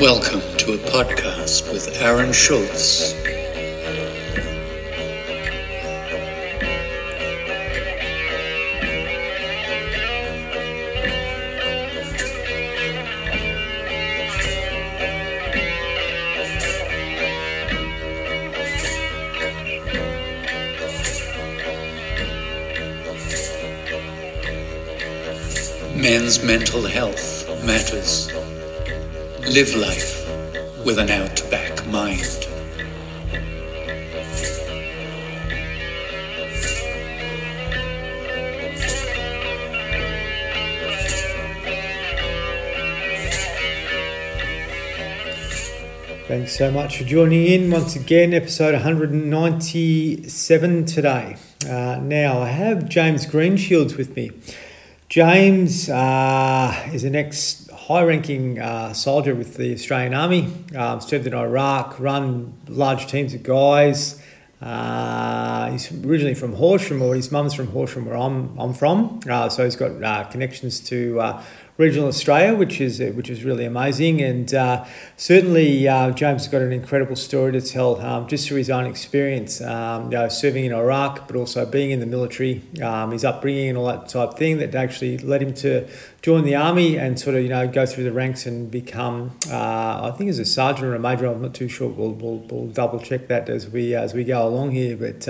Welcome to a podcast with Aaron Schultz. Men's mental health matters. Live life with an outback mind. Thanks so much for joining in once again, episode 197 today. Uh, now, I have James Greenshields with me. James uh, is an ex high ranking uh, soldier with the Australian Army, um, served in Iraq, run large teams of guys. Uh, he's originally from Horsham, or his mum's from Horsham, where I'm, I'm from. Uh, so he's got uh, connections to uh, regional Australia, which is uh, which is really amazing. And uh, certainly, uh, James has got an incredible story to tell, um, just through his own experience, um, you know, serving in Iraq, but also being in the military, um, his upbringing and all that type of thing that actually led him to join the army and sort of you know go through the ranks and become, uh, I think, as a sergeant or a major. I'm not too sure. We'll, we'll, we'll double check that as we as we go along here, but.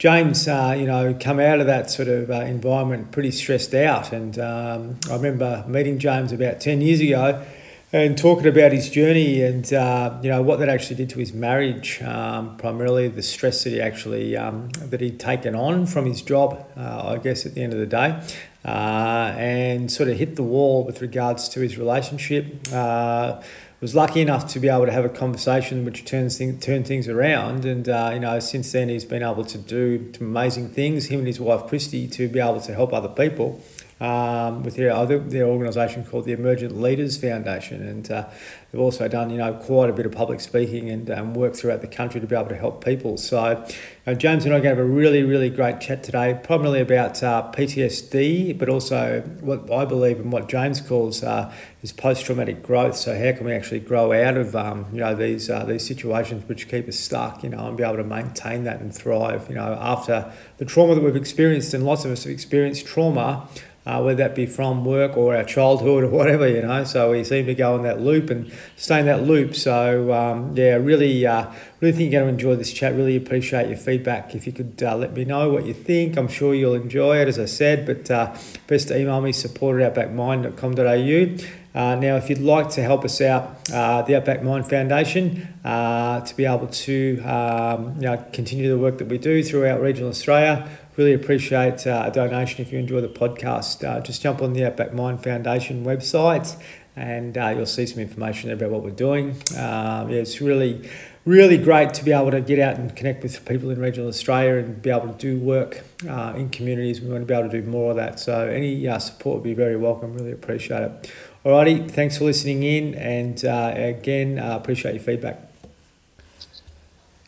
James, uh, you know, come out of that sort of uh, environment pretty stressed out. And um, I remember meeting James about 10 years ago and talking about his journey and, uh, you know, what that actually did to his marriage, um, primarily the stress that he actually, um, that he'd taken on from his job, uh, I guess, at the end of the day. Uh, and sort of hit the wall with regards to his relationship uh, was lucky enough to be able to have a conversation which turns thing, turn things around. And uh, you know, since then he's been able to do amazing things. Him and his wife Christy to be able to help other people um, with their other their organisation called the Emergent Leaders Foundation, and uh, they've also done you know quite a bit of public speaking and um, work throughout the country to be able to help people. So uh, James and I have a really really great chat today, primarily about uh, PTSD, but also what I believe and what James calls uh, is post traumatic growth. So how can we actually grow out of um, you know these uh, these situations which keep us stuck, you know, and be able to maintain that and thrive, you know, after the trauma that we've experienced, and lots of us have experienced trauma uh, whether that be from work or our childhood or whatever, you know. So we seem to go in that loop and stay in that loop. So um, yeah, really, uh, really think you're going to enjoy this chat. Really appreciate your feedback. If you could uh, let me know what you think, I'm sure you'll enjoy it, as I said. But uh, best to email me support at outbackmind.com.au. Uh, now, if you'd like to help us out, uh, the Outback Mind Foundation, uh, to be able to um, you know, continue the work that we do throughout regional Australia, really appreciate uh, a donation if you enjoy the podcast. Uh, just jump on the Outback Mind Foundation website and uh, you'll see some information about what we're doing. Um, yeah, it's really, really great to be able to get out and connect with people in regional Australia and be able to do work uh, in communities. We want to be able to do more of that. So any uh, support would be very welcome. Really appreciate it. Alrighty, thanks for listening in, and uh, again, appreciate your feedback.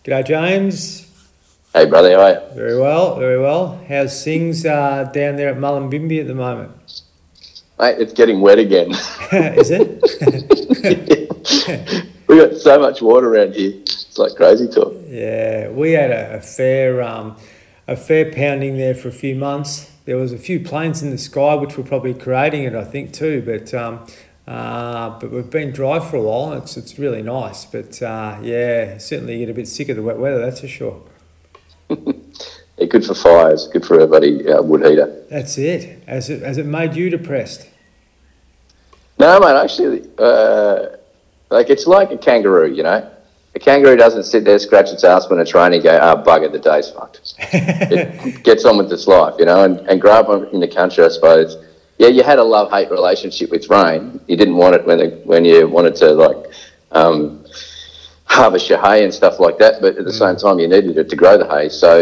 G'day, James. Hey, brother, how are you? Very well, very well. How's things uh, down there at Mullumbimby at the moment? Mate, it's getting wet again. Is it? we got so much water around here. It's like crazy talk. Yeah, we had a, a fair, um, a fair pounding there for a few months. There was a few planes in the sky, which were probably creating it, I think, too. But um, uh, but we've been dry for a while. It's it's really nice. But uh, yeah, certainly get a bit sick of the wet weather. That's for sure. yeah, good for fires, good for everybody, uh, wood heater. That's it. Has it has it made you depressed? No, mate. Actually, uh, like it's like a kangaroo. You know, a kangaroo doesn't sit there scratch its ass when it's raining, go, "Ah, oh, bugger, the day's fucked." it gets on with its life, you know. And, and grow up in the country, I suppose. Yeah, you had a love hate relationship with rain. You didn't want it when the, when you wanted to like. Um, harvest your hay and stuff like that. But at the mm. same time, you needed it to grow the hay. So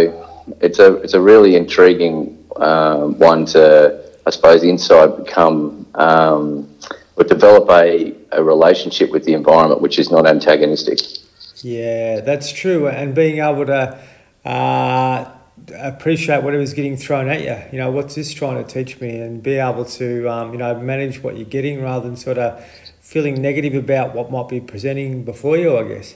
it's a it's a really intriguing um, one to, I suppose, inside become um, or develop a, a relationship with the environment which is not antagonistic. Yeah, that's true. And being able to uh, appreciate whatever's getting thrown at you. You know, what's this trying to teach me, and be able to um, you know manage what you're getting rather than sort of feeling negative about what might be presenting before you, I guess.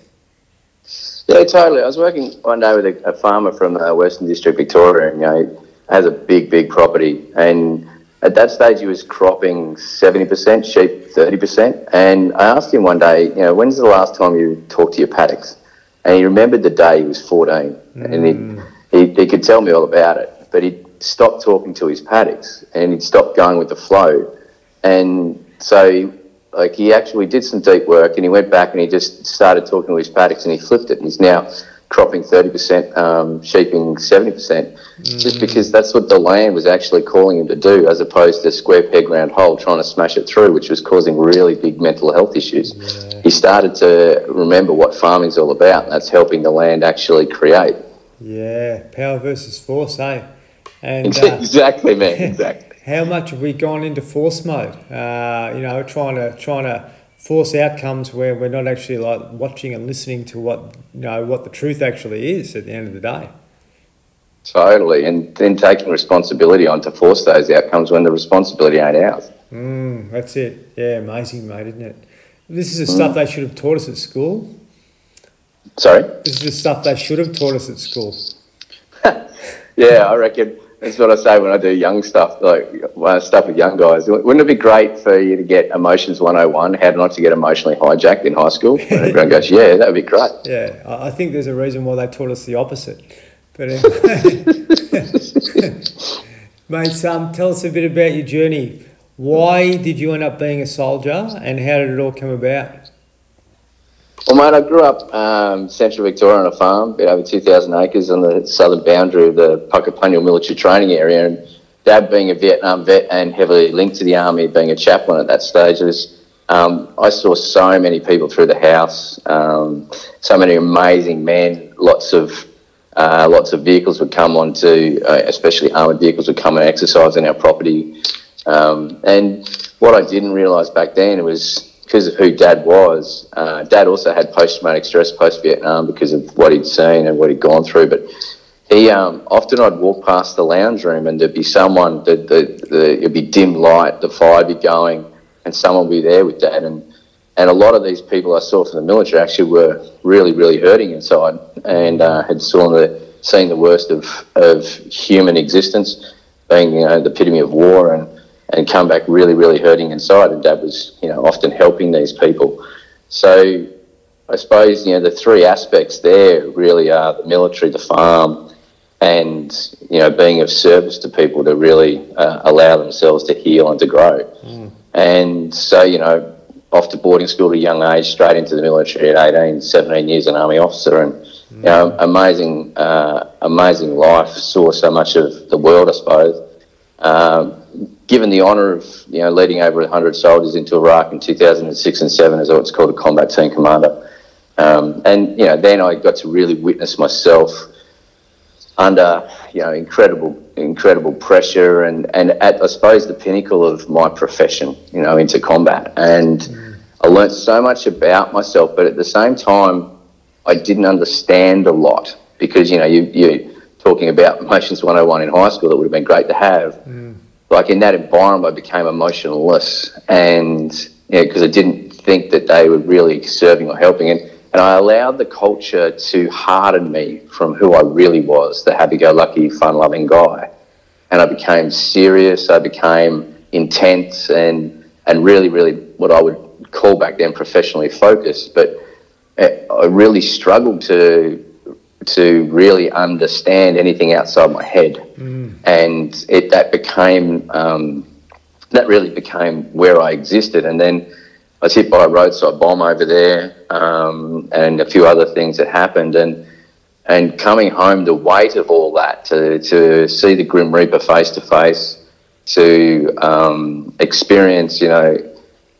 Yeah, totally. I was working one day with a, a farmer from uh, Western District, Victoria, and you know, he has a big, big property. And at that stage, he was cropping 70%, sheep 30%. And I asked him one day, you know, when's the last time you talked to your paddocks? And he remembered the day he was 14. Mm. And he, he, he could tell me all about it. But he stopped talking to his paddocks and he'd stopped going with the flow. And so like he actually did some deep work and he went back and he just started talking to his paddocks and he flipped it and he's now cropping 30%, um, sheeping 70%, mm. just because that's what the land was actually calling him to do, as opposed to square peg round hole trying to smash it through, which was causing really big mental health issues. Yeah. He started to remember what farming's all about, and that's helping the land actually create. Yeah, power versus force, eh? And, uh, exactly, man, exactly how much have we gone into force mode? Uh, you know, trying to trying to force outcomes where we're not actually like watching and listening to what you know what the truth actually is at the end of the day. Totally, and then taking responsibility on to force those outcomes when the responsibility ain't ours. Mm, that's it. Yeah, amazing, mate, isn't it? This is the mm. stuff they should have taught us at school. Sorry. This is the stuff they should have taught us at school. yeah, I reckon that's what I say when I do young stuff, like stuff with young guys. Wouldn't it be great for you to get Emotions 101, how not to get emotionally hijacked in high school? And everyone goes, yeah, that would be great. Yeah, I think there's a reason why they taught us the opposite. But anyway. Mate, um, tell us a bit about your journey. Why did you end up being a soldier and how did it all come about? Well, mate, I grew up um, central Victoria on a farm, bit over 2,000 acres on the southern boundary of the Puckapunyal military training area. And Dad, being a Vietnam vet and heavily linked to the army, being a chaplain at that stage, was, um, I saw so many people through the house, um, so many amazing men, lots of uh, lots of vehicles would come onto, uh, especially armoured vehicles would come and exercise in our property. Um, and what I didn't realise back then was because of who Dad was. Uh, Dad also had post traumatic stress post Vietnam because of what he'd seen and what he'd gone through. But he um, often I'd walk past the lounge room and there'd be someone that the, the it'd be dim light, the fire'd be going, and someone would be there with Dad. And and a lot of these people I saw from the military actually were really really hurting inside and uh, had seen the seen the worst of of human existence, being you know the epitome of war and and come back really, really hurting inside. And Dad was, you know, often helping these people. So I suppose, you know, the three aspects there really are the military, the farm, and, you know, being of service to people to really uh, allow themselves to heal and to grow. Mm. And so, you know, off to boarding school at a young age, straight into the military at 18, 17 years an army officer, and mm. you know, amazing, uh, amazing life. Saw so much of the world, I suppose. Um, given the honour of you know leading over 100 soldiers into Iraq in 2006 and 7 as what's called a combat team commander. Um, and you know then I got to really witness myself under you know incredible incredible pressure and and at I suppose the pinnacle of my profession you know into combat and mm. I learnt so much about myself but at the same time I didn't understand a lot because you know you you talking about emotions 101 in high school that would have been great to have mm like in that environment, I became emotionless, and because I didn't think that they were really serving or helping, and and I allowed the culture to harden me from who I really was, the happy-go-lucky, fun-loving guy, and I became serious. I became intense, and and really, really what I would call back then professionally focused, but eh, I really struggled to to really understand anything outside my head, mm. And it that became um, that really became where I existed. And then I was hit by a roadside bomb over there, um, and a few other things that happened, and and coming home, the weight of all that to to see the Grim Reaper face to face, to um, experience, you know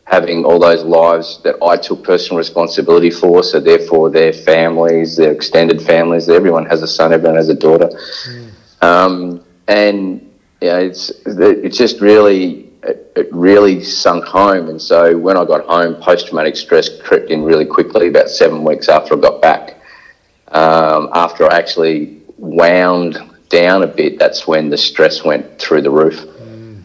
having all those lives that I took personal responsibility for. So therefore, their families, their extended families, everyone has a son, everyone has a daughter, mm. um, and you know, it's it's just really it, it, really sunk home. And so when I got home, post traumatic stress crept in really quickly. About seven weeks after I got back, um, after I actually wound down a bit, that's when the stress went through the roof.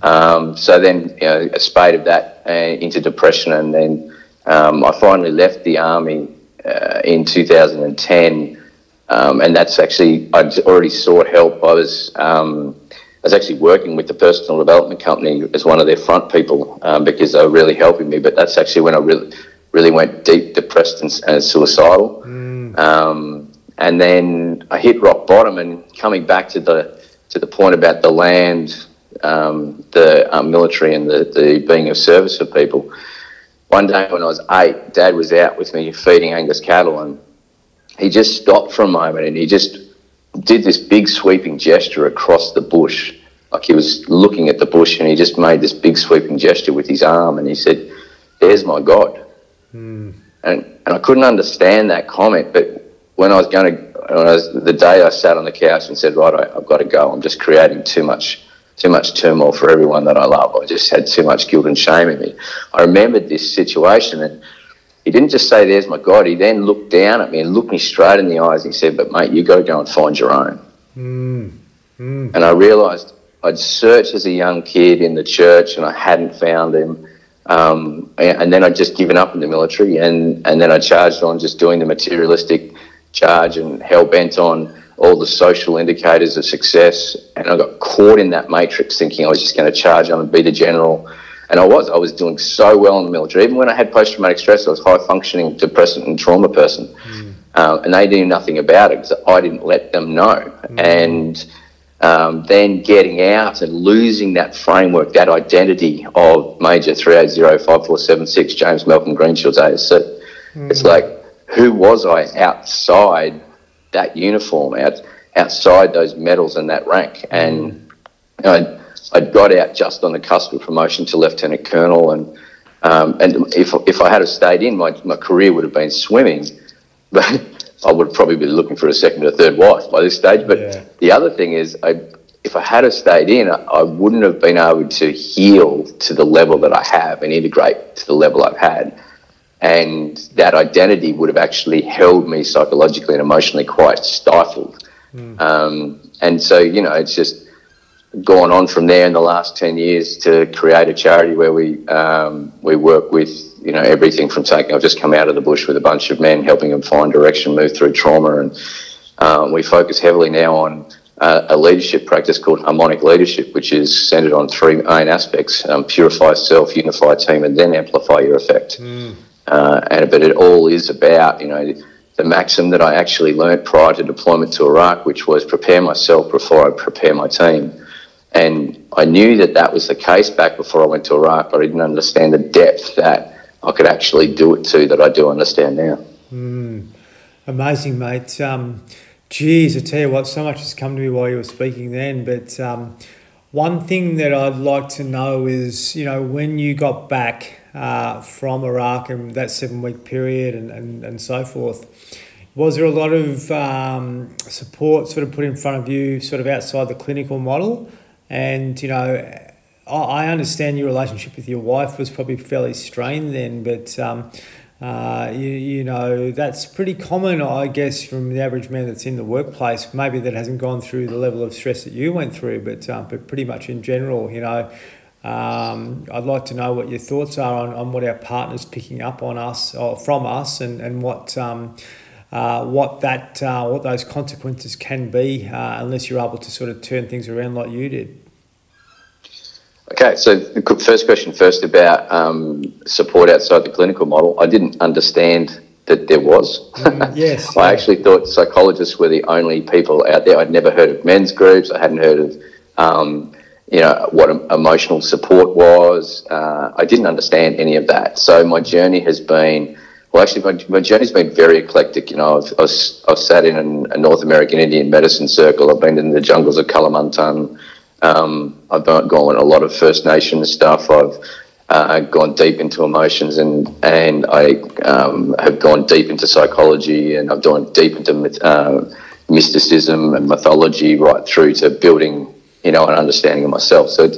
Um, so then, you know, a spate of that uh, into depression, and then um, I finally left the army uh, in 2010, um, and that's actually I'd already sought help. I was um, I was actually working with the personal development company as one of their front people um, because they were really helping me. But that's actually when I really really went deep depressed and, and suicidal. Um, and then I hit rock bottom, and coming back to the to the point about the land, um, the um, military, and the, the being of service for people. One day when I was eight, Dad was out with me feeding Angus cattle, and he just stopped for a moment, and he just did this big sweeping gesture across the bush, like he was looking at the bush, and he just made this big sweeping gesture with his arm, and he said, "There's my God." Hmm. And and I couldn't understand that comment, but when I was going to, was, the day I sat on the couch and said, right, I, I've got to go. I'm just creating too much, too much turmoil for everyone that I love. I just had too much guilt and shame in me. I remembered this situation and he didn't just say, there's my God. He then looked down at me and looked me straight in the eyes and he said, but mate, you got to go and find your own. And I realised I'd searched as a young kid in the church and I hadn't found him. Um, and, and then I'd just given up in the military and, and then I charged on just doing the materialistic charge and hell bent on all the social indicators of success. And I got caught in that matrix thinking I was just going to charge on and be the general. And I was. I was doing so well in the military. Even when I had post traumatic stress, I was high functioning depressant and trauma person. Um, and they knew nothing about it because I didn't let them know. And um, then getting out and losing that framework, that identity of Major 3805476, James Malcolm Greenshields ASC. It's like, who was I outside that uniform, out, outside those medals and that rank? And you know, I'd got out just on the cusp of promotion to lieutenant colonel, and um, and if if I had stayed in, my, my career would have been swimming, but I would probably be looking for a second or third wife by this stage. But Yeah. the other thing is, I if I had stayed in, I, I wouldn't have been able to heal to the level that I have and integrate to the level I've had. And that identity would have actually held me psychologically and emotionally quite stifled. Um, and so, you know, it's just gone on from there in the last 10 years to create a charity where we, um, we work with, you know, everything from taking, I've just come out of the bush with a bunch of men, helping them find direction, move through trauma. And um, we focus heavily now on uh, a leadership practice called harmonic leadership, which is centered on three main aspects um, purify self, unify team, and then amplify your effect. Uh, and but it all is about you know the maxim that I actually learnt prior to deployment to Iraq, which was prepare myself before I prepare my team. And I knew that that was the case back before I went to Iraq, but I didn't understand the depth that I could actually do it to that I do understand now. Amazing, mate. Um, geez, I tell you what, so much has come to me while you were speaking then. But um, one thing that I'd like to know is, you know, when you got back uh, from Iraq and that seven week period and, and, and so forth, was there a lot of um, support sort of put in front of you, sort of outside the clinical model? And, you know, I understand your relationship with your wife was probably fairly strained then, but um, uh, you, you know that's pretty common, I guess, from the average man that's in the workplace. Maybe that hasn't gone through the level of stress that you went through, but um, but pretty much in general, you know. Um, I'd like to know what your thoughts are on, on what our partners picking up on us or from us, and and what um, uh, what that uh, what those consequences can be, uh, unless you're able to sort of turn things around like you did. Okay, so the first question first about um, support outside the clinical model. I didn't understand that there was. yes, I actually thought psychologists were the only people out there. I'd never heard of men's groups. I hadn't heard of, um, you know, what emotional support was. Uh, I didn't understand any of that. So my journey has been, well, actually, my, my journey's been very eclectic. You know, I've, I've, I've sat in an, a North American Indian medicine circle. I've been in the jungles of Kalimantan. Um, I've gone gone on a lot of First Nations stuff. I've uh, gone deep into emotions and and I um, have gone deep into psychology and I've gone deep into uh, mysticism and mythology right through to building you know an understanding of myself. So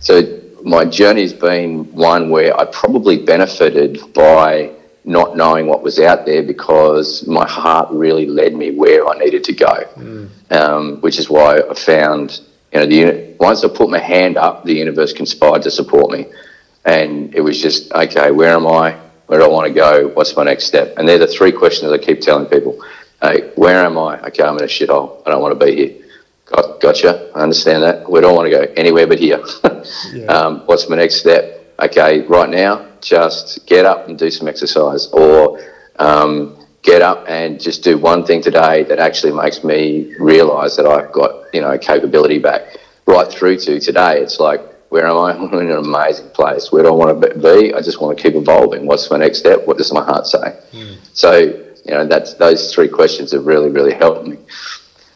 so my journey has been one where I probably benefited by not knowing what was out there because my heart really led me where I needed to go, um, which is why I found you know the once I put my hand up, the universe conspired to support me, and it was just okay. Where am I? Where do I want to go? What's my next step? And they're the three questions I keep telling people. Hey, where am I? Okay, I'm in a shithole. I don't want to be here. Got, gotcha. I understand that. We don't want to go anywhere but here. yeah. um, what's my next step? Okay, right now, just get up and do some exercise, or um, get up and just do one thing today that actually makes me realise that I've got you know capability back. Right through to today, it's like where am I? I'm in an amazing place. Where do I want to be? I just want to keep evolving. What's my next step? What does my heart say? Mm. So, you know, that's those three questions have really, really helped me.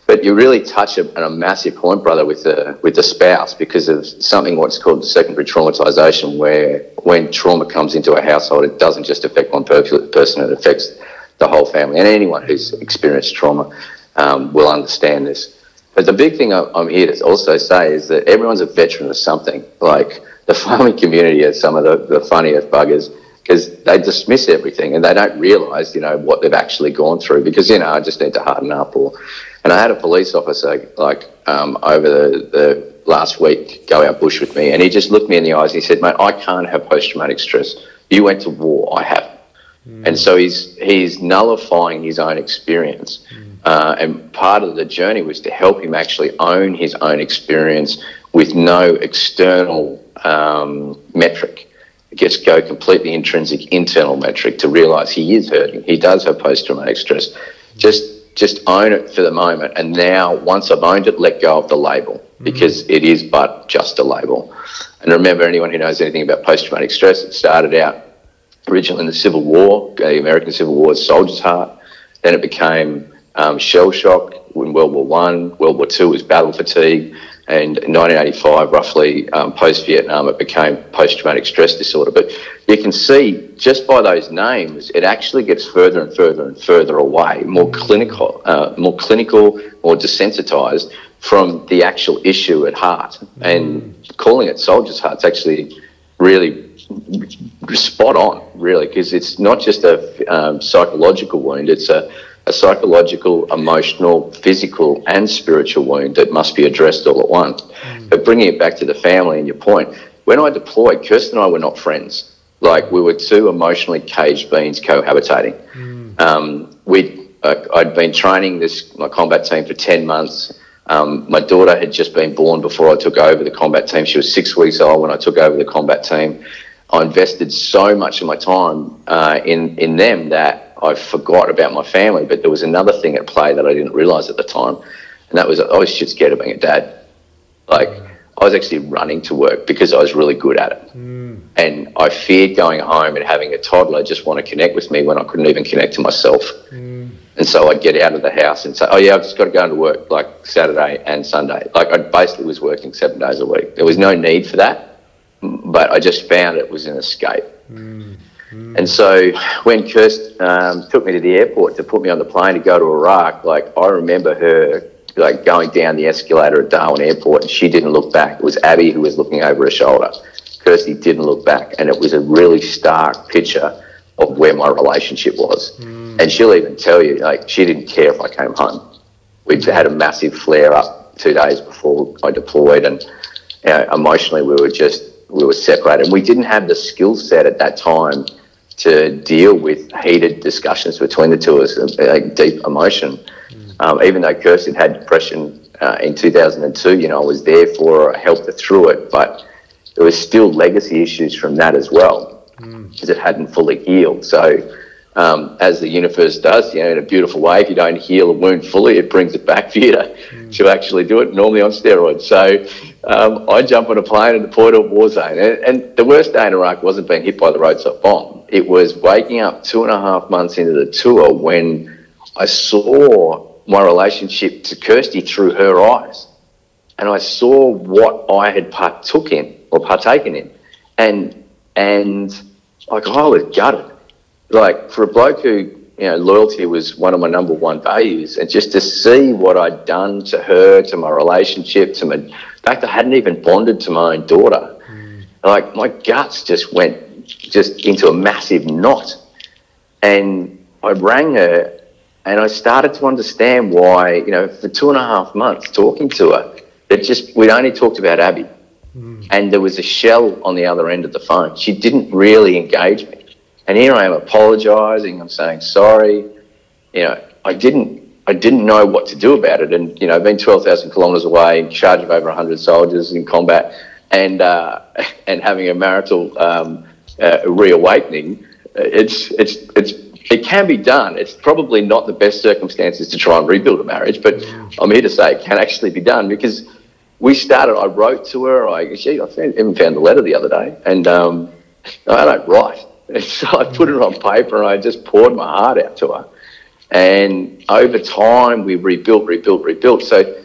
But you really touch a, a massive point, brother, with the with the spouse because of something what's called secondary traumatization, where when trauma comes into a household, it doesn't just affect one person; it affects the whole family. And anyone who's experienced trauma um, will understand this. But the big thing I'm here to also say is that everyone's a veteran of something. Like the farming community are some of the, the funniest buggers because they dismiss everything and they don't realise, you know, what they've actually gone through because, you know, I just need to harden up or... And I had a police officer, like, um, over the, the last week go out bush with me and he just looked me in the eyes and he said, mate, I can't have post-traumatic stress. You went to war, I haven't. Mm. And so he's, he's nullifying his own experience. Mm. Uh, and part of the journey was to help him actually own his own experience with no external um, metric. Just go completely intrinsic internal metric to realize he is hurting. He does have post traumatic stress. Just just own it for the moment. And now, once I've owned it, let go of the label mm-hmm. because it is but just a label. And remember, anyone who knows anything about post traumatic stress, it started out originally in the Civil War, the American Civil War, soldier's heart. Then it became um, shell shock in World War One, World War Two was battle fatigue, and in 1985, roughly um, post Vietnam, it became post traumatic stress disorder. But you can see just by those names, it actually gets further and further and further away, more clinical, uh, more clinical, more desensitized from the actual issue at heart. And calling it soldier's heart is actually really spot on, really, because it's not just a um, psychological wound; it's a a psychological, emotional, physical, and spiritual wound that must be addressed all at once. Mm. But bringing it back to the family and your point, when I deployed, Kirsten and I were not friends. Like we were two emotionally caged beings cohabitating. Mm. Um, we uh, I'd been training this my combat team for ten months. Um, my daughter had just been born before I took over the combat team. She was six weeks old when I took over the combat team. I invested so much of my time uh, in in them that I forgot about my family. But there was another thing at play that I didn't realise at the time, and that was I was shit scared of being a dad. Like I was actually running to work because I was really good at it, mm. and I feared going home and having a toddler just want to connect with me when I couldn't even connect to myself. Mm. And so I'd get out of the house and say, "Oh yeah, I've just got to go into work like Saturday and Sunday." Like I basically was working seven days a week. There was no need for that, but I just found it was an escape. Mm. Mm. And so when Kirst um, took me to the airport to put me on the plane to go to Iraq, like I remember her like going down the escalator at Darwin Airport and she didn't look back. It was Abby who was looking over her shoulder. Kirsty didn't look back, and it was a really stark picture of where my relationship was. Mm. And she'll even tell you, like, she didn't care if I came home. We'd had a massive flare up two days before I deployed, and you know, emotionally we were just we were separated. And we didn't have the skill set at that time to deal with heated discussions between the two of us, like deep emotion. Mm. Um, even though Kirsten had depression uh, in 2002, you know, I was there for her, I helped her through it, but there was still legacy issues from that as well because mm. it hadn't fully healed. So, um, as the universe does, you know, in a beautiful way, if you don't heal a wound fully, it brings it back for you to. To actually do it, normally on steroids. So, um, I jump on a plane and deploy to a war zone. And, and the worst day in Iraq wasn't being hit by the roadside bomb it was waking up two and a half months into the tour when I saw my relationship to Kirsty through her eyes. And I saw what I had partook in or partaken in. And and like I was gutted. Like for a bloke who, you know, loyalty was one of my number one values. And just to see what I'd done to her, to my relationship, to my in fact I hadn't even bonded to my own daughter. Mm. Like my guts just went just into a massive knot. And I rang her and I started to understand why, you know, for two and a half months talking to her, that just, we'd only talked about Abby. Mm. And there was a shell on the other end of the phone. She didn't really engage me. And here I am apologising. I'm saying sorry. You know, I didn't. I didn't know what to do about it, and you know, being twelve thousand kilometres away, in charge of over hundred soldiers in combat, and uh, and having a marital um, uh, reawakening, it's it's it's it can be done. It's probably not the best circumstances to try and rebuild a marriage, but I'm here to say it can actually be done because we started. I wrote to her. I she, I even found the letter the other day, and um, I don't write, so I put it on paper and I just poured my heart out to her. And over time, we rebuilt, rebuilt, rebuilt. So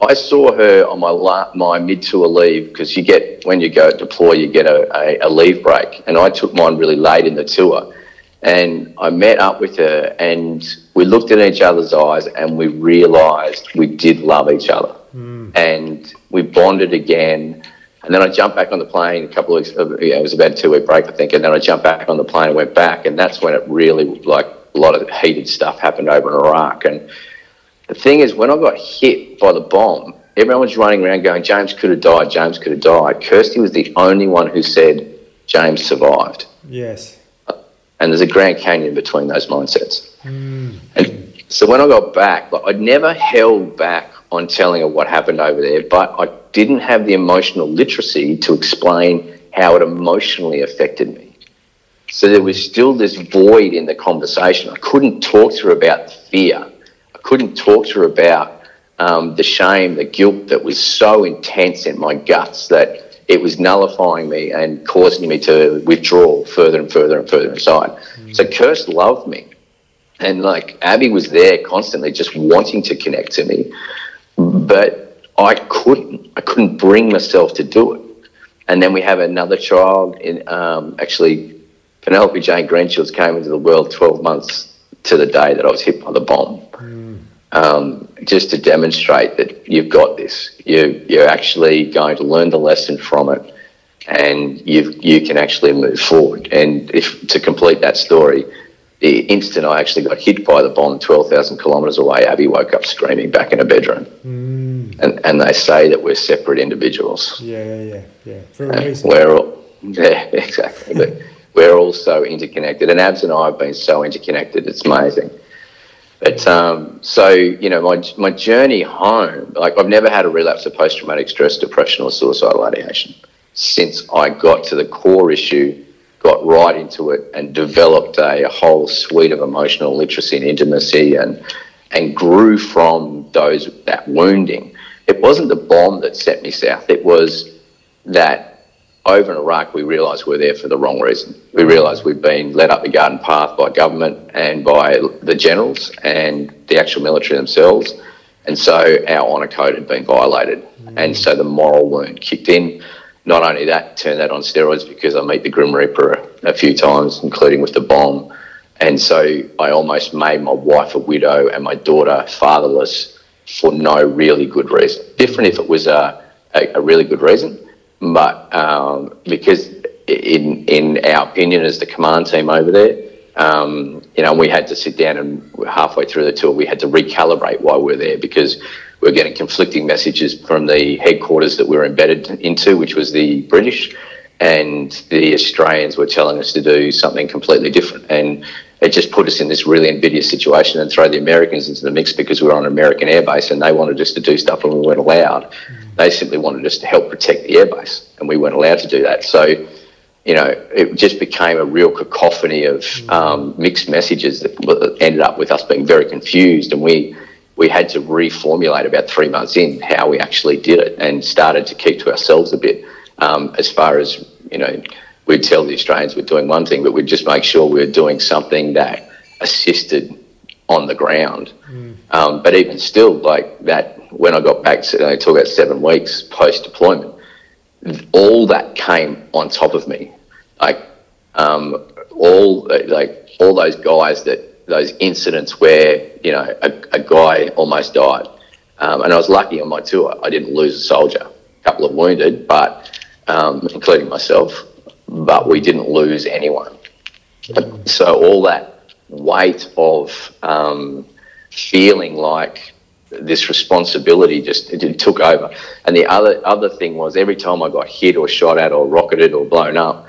I saw her on my la- my mid tour leave because you get when you go deploy, you get a, a, a leave break, and I took mine really late in the tour. And I met up with her, and we looked in each other's eyes, and we realised we did love each other, hmm. and we bonded again. And then I jumped back on the plane a couple of weeks. uh, Yeah, it was about a two week break, I think. And then I jumped back on the plane and went back, and that's when it really like a lot of heated stuff happened over in Iraq. And the thing is, when I got hit by the bomb, everyone was running around going, James could have died, James could have died. Kirsty was the only one who said, James survived. Yes. And there's a Grand Canyon between those mindsets. And so when I got back, like, I'd never held back on telling her what happened over there, but I didn't have the emotional literacy to explain how it emotionally affected me. So there was still this void in the conversation. I couldn't talk to her about the fear. I couldn't talk to her about um, the shame, the guilt that was so intense in my guts that it was nullifying me and causing me to withdraw further and further and further inside. So Kirst loved me. And like Abby was there constantly just wanting to connect to me. But I couldn't. I couldn't bring myself to do it. And then we have another child in um, actually Penelope Jane Greenshields came into the world 12 months to the day that I was hit by the bomb. Um, just to demonstrate that you've got this. You, you're actually going to learn the lesson from it and you you can actually move forward. And if to complete that story, the instant I actually got hit by the bomb 12,000 kilometres away, Abby woke up screaming back in her bedroom. And, and they say that we're separate individuals. Yeah, yeah, yeah, yeah. For a reason. we're all, yeah, exactly. but we're all so interconnected. And Abs and I have been so interconnected. It's amazing. But um, so you know, my my journey home, like I've never had a relapse of post traumatic stress, depression, or suicidal ideation since I got to the core issue, got right into it, and developed a, whole suite of emotional literacy and intimacy, and and grew from those that wounding. It wasn't the bomb that set me south. It was that over in Iraq, we realised we're there for the wrong reason. We realised we've been led up the garden path by government and by the generals and the actual military themselves. And so our honour code had been violated. Mm. And so the moral wound kicked in. Not only that, turn that on steroids because I meet the Grim Reaper a, a few times, including with the bomb. And so I almost made my wife a widow and my daughter fatherless for no really good reason. Different if it was a, a, a really good reason, but um, because in in our opinion as the command team over there, um, you know, we had to sit down and halfway through the tour, we had to recalibrate why we're there because we we're getting conflicting messages from the headquarters that we were embedded into, which was the British, and the Australians were telling us to do something completely different. And it just put us in this really invidious situation and throw the Americans into the mix because we were on an American airbase and they wanted us to do stuff and we weren't allowed. They simply wanted us to help protect the airbase and we weren't allowed to do that. So, you know, it just became a real cacophony of um, mixed messages that ended up with us being very confused and we we had to reformulate about three months in how we actually did it and started to keep to ourselves a bit um, as far as, you know, we'd tell the Australians we're doing one thing, but we'd just make sure we were doing something that assisted on the ground. Um, but even still, like that, when I got back, to, I talk about seven weeks post deployment, all that came on top of me. Like, um, all like all those guys that those incidents where you know a, a guy almost died, um, and I was lucky on my tour. I didn't lose a soldier, a couple of wounded, but um, including myself, but we didn't lose anyone. So all that weight of um, feeling like this responsibility just it, it took over. And the other other thing was every time I got hit or shot at or rocketed or blown up,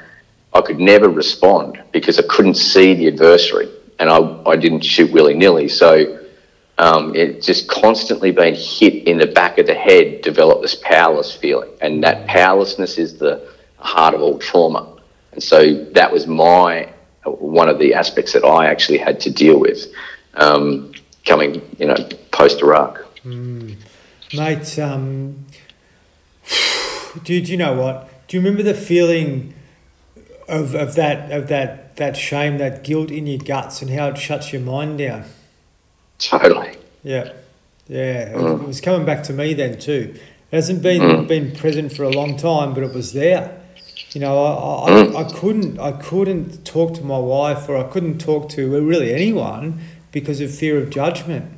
I could never respond because I couldn't see the adversary and I, I didn't shoot willy nilly. So um, it just constantly being hit in the back of the head developed this powerless feeling. And that powerlessness is the heart of all trauma. And so that was my one of the aspects that I actually had to deal with um, coming, you know, post Iraq. Mm. Mate, um, do you know what? Do you remember the feeling of, of that of that that shame, that guilt in your guts, and how it shuts your mind down? Totally. Yeah, yeah. Mm. It was coming back to me then too. It hasn't been mm. been present for a long time, but it was there. You know, I, I, mm. I couldn't I couldn't talk to my wife or I couldn't talk to really anyone because of fear of judgment.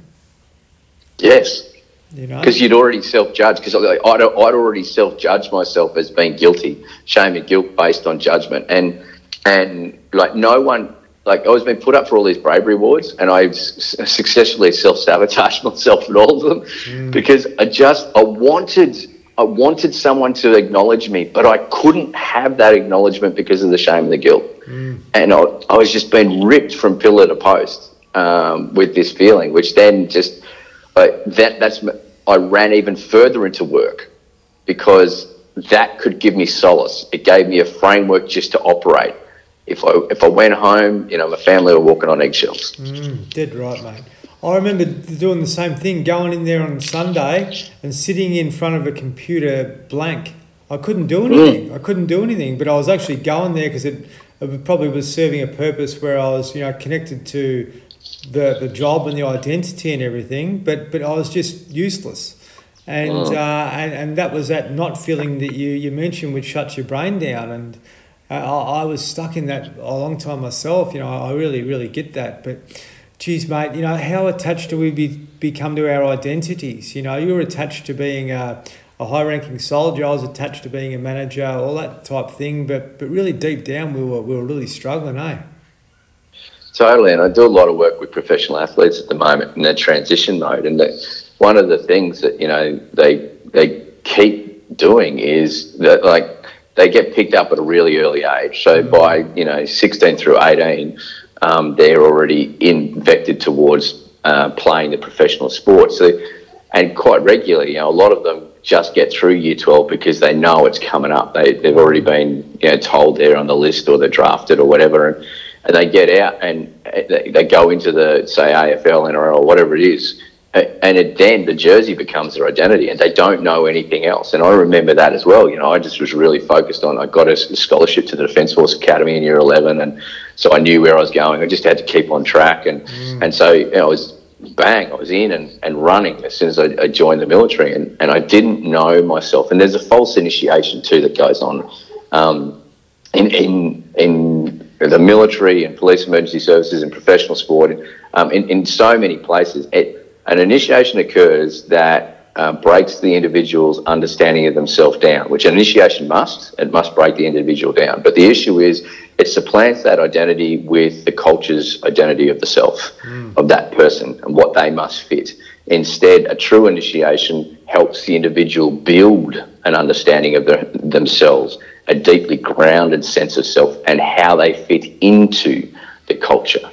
Yes. You know, because you'd already self-judged. Because I'd, I'd already self-judged myself as being guilty, shame and guilt based on judgment, and and like no one like I was being put up for all these bravery awards, and I successfully self sabotaged myself at all of them mm. because I just I wanted I wanted someone to acknowledge me, but I couldn't have that acknowledgement because of the shame and the guilt, mm. and I, I, was just being ripped from pillar to post um, with this feeling, which then just uh, that that's I ran even further into work because that could give me solace. It gave me a framework just to operate if I if I went home, you know, my family were walking on eggshells. Mm, dead right, mate. I remember doing the same thing, going in there on Sunday and sitting in front of a computer blank. I couldn't do anything. Mm. I couldn't do anything, but I was actually going there because it, it probably was serving a purpose where I was, you know, connected to the, the job and the identity and everything, but but I was just useless. And, mm. uh, and and that was that not feeling that you, you mentioned which shuts your brain down and I, I was stuck in that a long time myself. You know, I really, really get that. But, geez, mate, you know, how attached do we be, become to our identities? You know, you were attached to being a, a high-ranking soldier. I was attached to being a manager, all that type thing. But, but really, deep down, we were we were really struggling, eh? Totally, and I do a lot of work with professional athletes at the moment in their transition mode. And one of the things that you know they they keep doing is that like they get picked up at a really early age. So mm. by you know 16 through 18, um, they're already infected towards uh, playing the professional sport. So, and quite regularly, you know, a lot of them just get through year 12 because they know it's coming up. They, they've already been you know, told they're on the list or they're drafted or whatever. And, and they get out and they, they go into the, say, AFL, NRL, or whatever it is and then the jersey becomes their identity and they don't know anything else. And I remember that as well. You know, I just was really focused on, I got a scholarship to the Defence Force Academy in year 11. And so I knew where I was going. I just had to keep on track. And, mm. and so you know, I was bang, I was in and, and running as soon as I, I, joined the military. And, and I didn't know myself. And there's a false initiation too that goes on um, in, in, in the military and police emergency services and professional sport, um, in, in so many places. It, an initiation occurs that uh, breaks the individual's understanding of themselves down, which an initiation must. It must break the individual down. But the issue is it supplants that identity with the culture's identity of the self, mm. of that person, and what they must fit. Instead, a true initiation helps the individual build an understanding of their, themselves, a deeply grounded sense of self, and how they fit into the culture.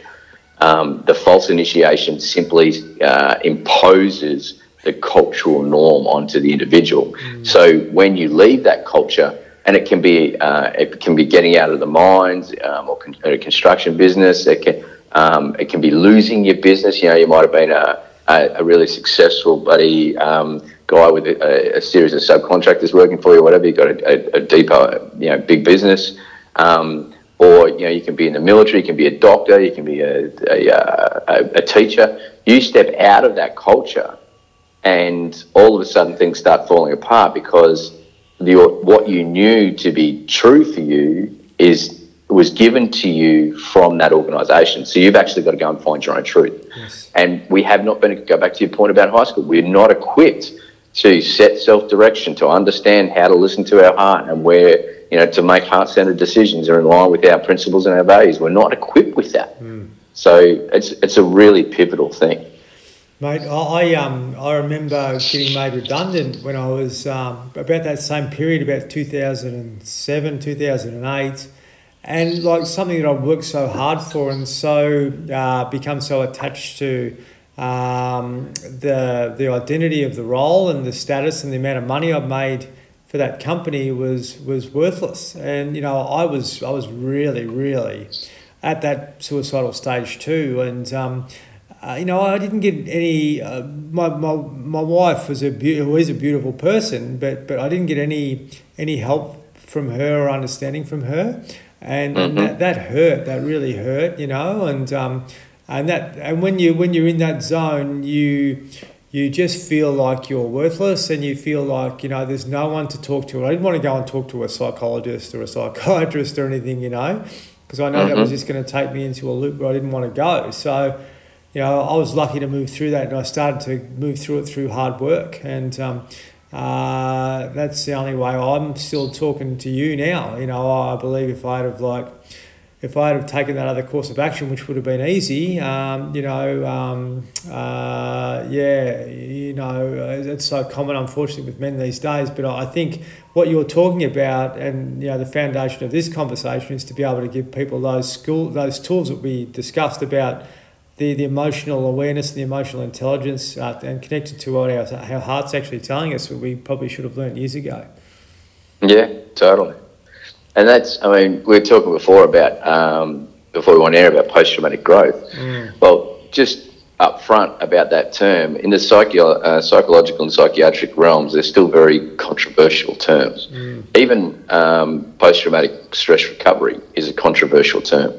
Um, the false initiation simply uh, imposes the cultural norm onto the individual. Mm. So when you leave that culture, and it can be uh, it can be getting out of the mines um, or con- a construction business. It can um, it can be losing your business. You know, you might have been a, a, a really successful buddy um, guy with a, a, series of subcontractors working for you, whatever. You've got a, a, deeper, you know, big business. Um, or you know you can be in the military, you can be a doctor, you can be a, a, uh, a, a teacher. You step out of that culture, and all of a sudden things start falling apart because the, what you knew to be true for you is was given to you from that organisation. So you've actually got to go and find your own truth. Yes. And we have not been go back to your point about high school. We're not equipped to set self direction, to understand how to listen to our heart and where you know, to make heart-centered decisions are in line with our principles and our values. We're not equipped with that. Mm. So it's it's a really pivotal thing. Mate, I um I remember getting made redundant when I was um, about that same period, about two thousand and seven, two thousand and eight, and like something that I've worked so hard for and so uh, become so attached to um, the the identity of the role and the status and the amount of money I've made for that company was was worthless. And you know, I was I was really really at that suicidal stage too. And um, uh, you know, I didn't get any. Uh, my, my my wife was a be- who is a beautiful person, but but I didn't get any any help from her or understanding from her, and, mm-hmm. and that, that hurt. That really hurt. You know, and um, and that and when you when you're in that zone, you you just feel like you're worthless and you feel like you know there's no one to talk to i didn't want to go and talk to a psychologist or a psychiatrist or anything you know because i know mm-hmm. that was mm-hmm. just going to take me into a loop where i didn't want to go so you know i was lucky to move through that and i started to move through it through hard work and um, uh, that's the only way i'm still talking to you now you know i believe if i'd have like if I had taken that other course of action, which would have been easy, um, you know, um, uh, yeah, you know, it's so common, unfortunately, with men these days. But I think what you're talking about, and you know, the foundation of this conversation is to be able to give people those school, those tools that we discussed about the, the emotional awareness and the emotional intelligence, uh, and connected to what our, our heart's actually telling us, that we probably should have learned years ago. Yeah, totally. And that's, I mean, we were talking before about, um, before we went air about post traumatic growth. Mm. Well, just up front about that term, in the psycho- uh, psychological and psychiatric realms, they're still very controversial terms. Mm. Even um, post traumatic stress recovery is a controversial term.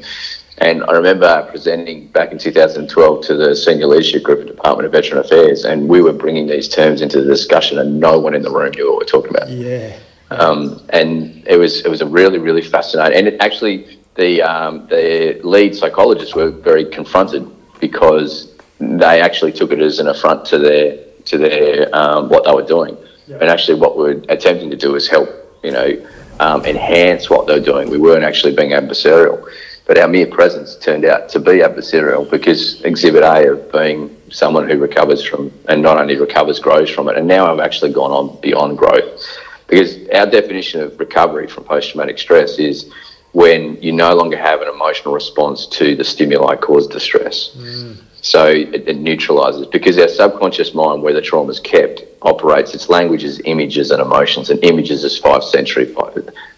And I remember presenting back in 2012 to the senior leadership group at Department of Veteran Affairs, and we were bringing these terms into the discussion, and no one in the room knew what we're talking about. Yeah. Um, and it was it was a really really fascinating. And it actually the um, the lead psychologists were very confronted because they actually took it as an affront to their to their um, what they were doing. Yeah. And actually, what we're attempting to do is help you know um, enhance what they're doing. We weren't actually being adversarial. But our mere presence turned out to be adversarial because Exhibit A of being someone who recovers from, and not only recovers, grows from it. And now I've actually gone on beyond growth because our definition of recovery from post traumatic stress is when you no longer have an emotional response to the stimuli caused distress. Mm. So it, it, neutralizes because our subconscious mind, where the trauma is kept, operates its language as images and emotions, and images is five sensory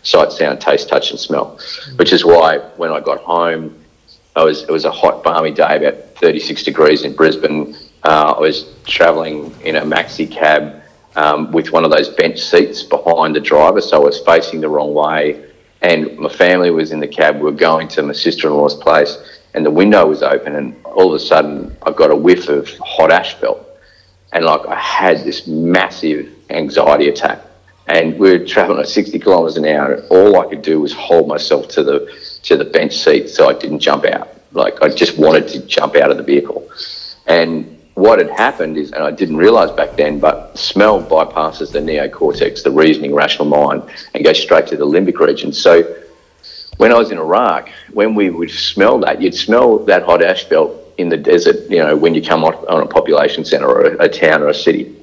sight, sound, taste, touch, and smell. Mm. Which is why when I got home, I was it was a hot, balmy day, about 36 degrees in Brisbane. Uh, I was travelling in a maxi cab um, with one of those bench seats behind the driver, so I was facing the wrong way. And my family was in the cab. We were going to my sister-in-law's place, and the window was open. And all of a sudden, I got a whiff of hot asphalt, and like I had this massive anxiety attack. And we were traveling at 60 kilometres an hour. And all I could do was hold myself to the to the bench seat so I didn't jump out. Like I just wanted to jump out of the vehicle, and what had happened is, and I didn't realize back then, but smell bypasses the neocortex, the reasoning, rational mind, and goes straight to the limbic region. So when I was in Iraq, when we would smell that, you'd smell that hot asphalt in the desert, you know, when you come up on a population center or a, a town or a city.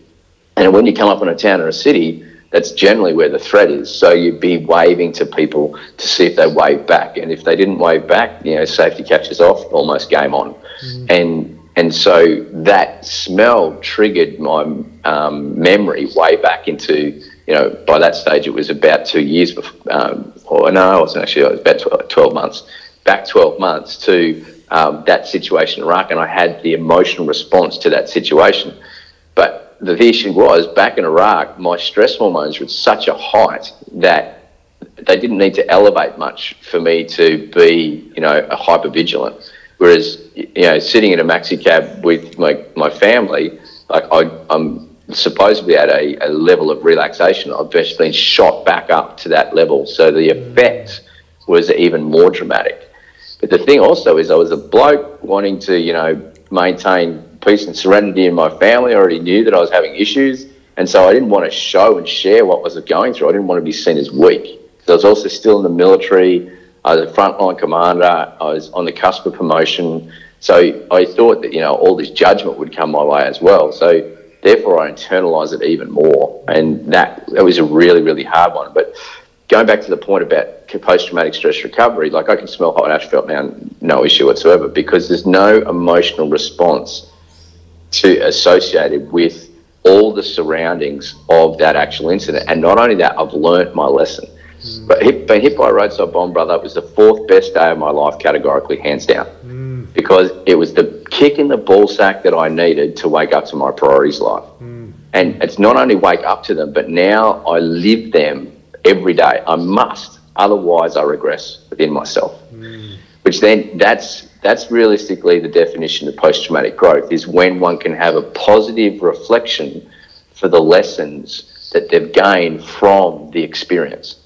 And when you come up on a town or a city, that's generally where the threat is. So you'd be waving to people to see if they wave back. And if they didn't wave back, you know, safety catches off, almost game on. Mm. And and so that smell triggered my um, memory way back into, you know, by that stage it was about two years before, um, or no, it wasn't actually, it was about 12 months, back 12 months to um, that situation in Iraq. And I had the emotional response to that situation. But the issue was back in Iraq, my stress hormones were at such a height that they didn't need to elevate much for me to be, you know, a hyper vigilant. Whereas, you know, sitting in a maxi cab with my, my family, like I, I'm supposedly at a, a level of relaxation. I've just been shot back up to that level. So the effect was even more dramatic. But the thing also is I was a bloke wanting to, you know, maintain peace and serenity in my family. I already knew that I was having issues. And so I didn't want to show and share what was going through. I didn't want to be seen as weak. I was also still in the military. I was a frontline commander. I was on the cusp of promotion. So I thought that, you know, all this judgment would come my way as well. So therefore I internalized it even more. And that, that was a really, really hard one. But going back to the point about post traumatic stress recovery, like I can smell hot asphalt now, no issue whatsoever, because there's no emotional response to associated with all the surroundings of that actual incident. And not only that, I've learnt my lesson. Mm. But hit, being hit by a roadside bomb, brother, was the fourth best day of my life, categorically, hands down. Mm. Because it was the kick in the ball sack that I needed to wake up to my priorities life. Mm. And it's not only wake up to them, but now I live them every day. I must, otherwise I regress within myself. Which then that's that's realistically the definition of post-traumatic growth is when one can have a positive reflection for the lessons that they've gained from the experience.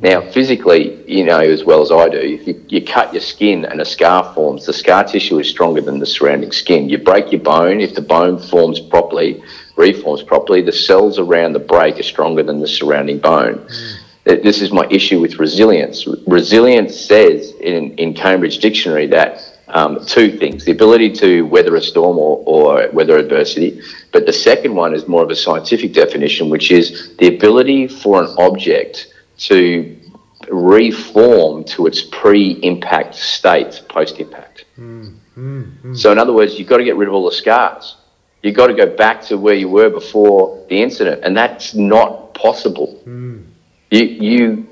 Now, physically, you know as well as I do, if you, you, cut your skin and a scar forms, the scar tissue is stronger than the surrounding skin. You break your bone, if the bone forms properly, reforms properly, the cells around the break are stronger than the surrounding bone. Mm this is my issue with resilience. Resilience says in, in Cambridge Dictionary that um, two things the ability to weather a storm or, or weather adversity, but the second one is more of a scientific definition, which is the ability for an object to reform to its pre impact state post impact. Mm, mm, mm. So, in other words, you've got to get rid of all the scars. You've got to go back to where you were before the incident, and that's not possible. Mm you you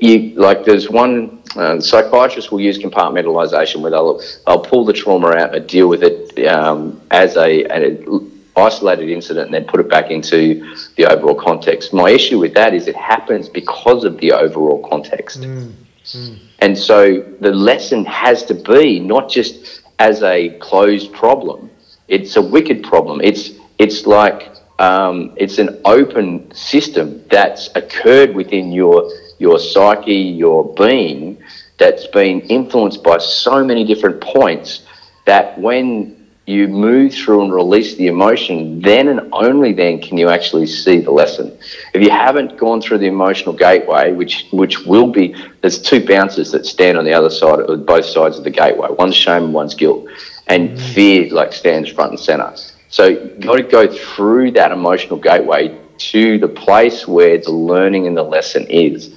you like there's one uh, psychiatrists will use compartmentalization where they'll they'll pull the trauma out and deal with it um, as a an isolated incident and then put it back into the overall context. My issue with that is it happens because of the overall context. Mm, mm. And so the lesson has to be not just as a closed problem. It's a wicked problem. It's it's like um, it's an open system that's occurred within your your psyche, your being, that's been influenced by so many different points that when you move through and release the emotion, then and only then can you actually see the lesson. If you haven't gone through the emotional gateway, which which will be, there's two bouncers that stand on the other side, of both sides of the gateway. One's shame and one's guilt, and mm. fear like stands front and center. So you've got to go through that emotional gateway to the place where the learning and the lesson is.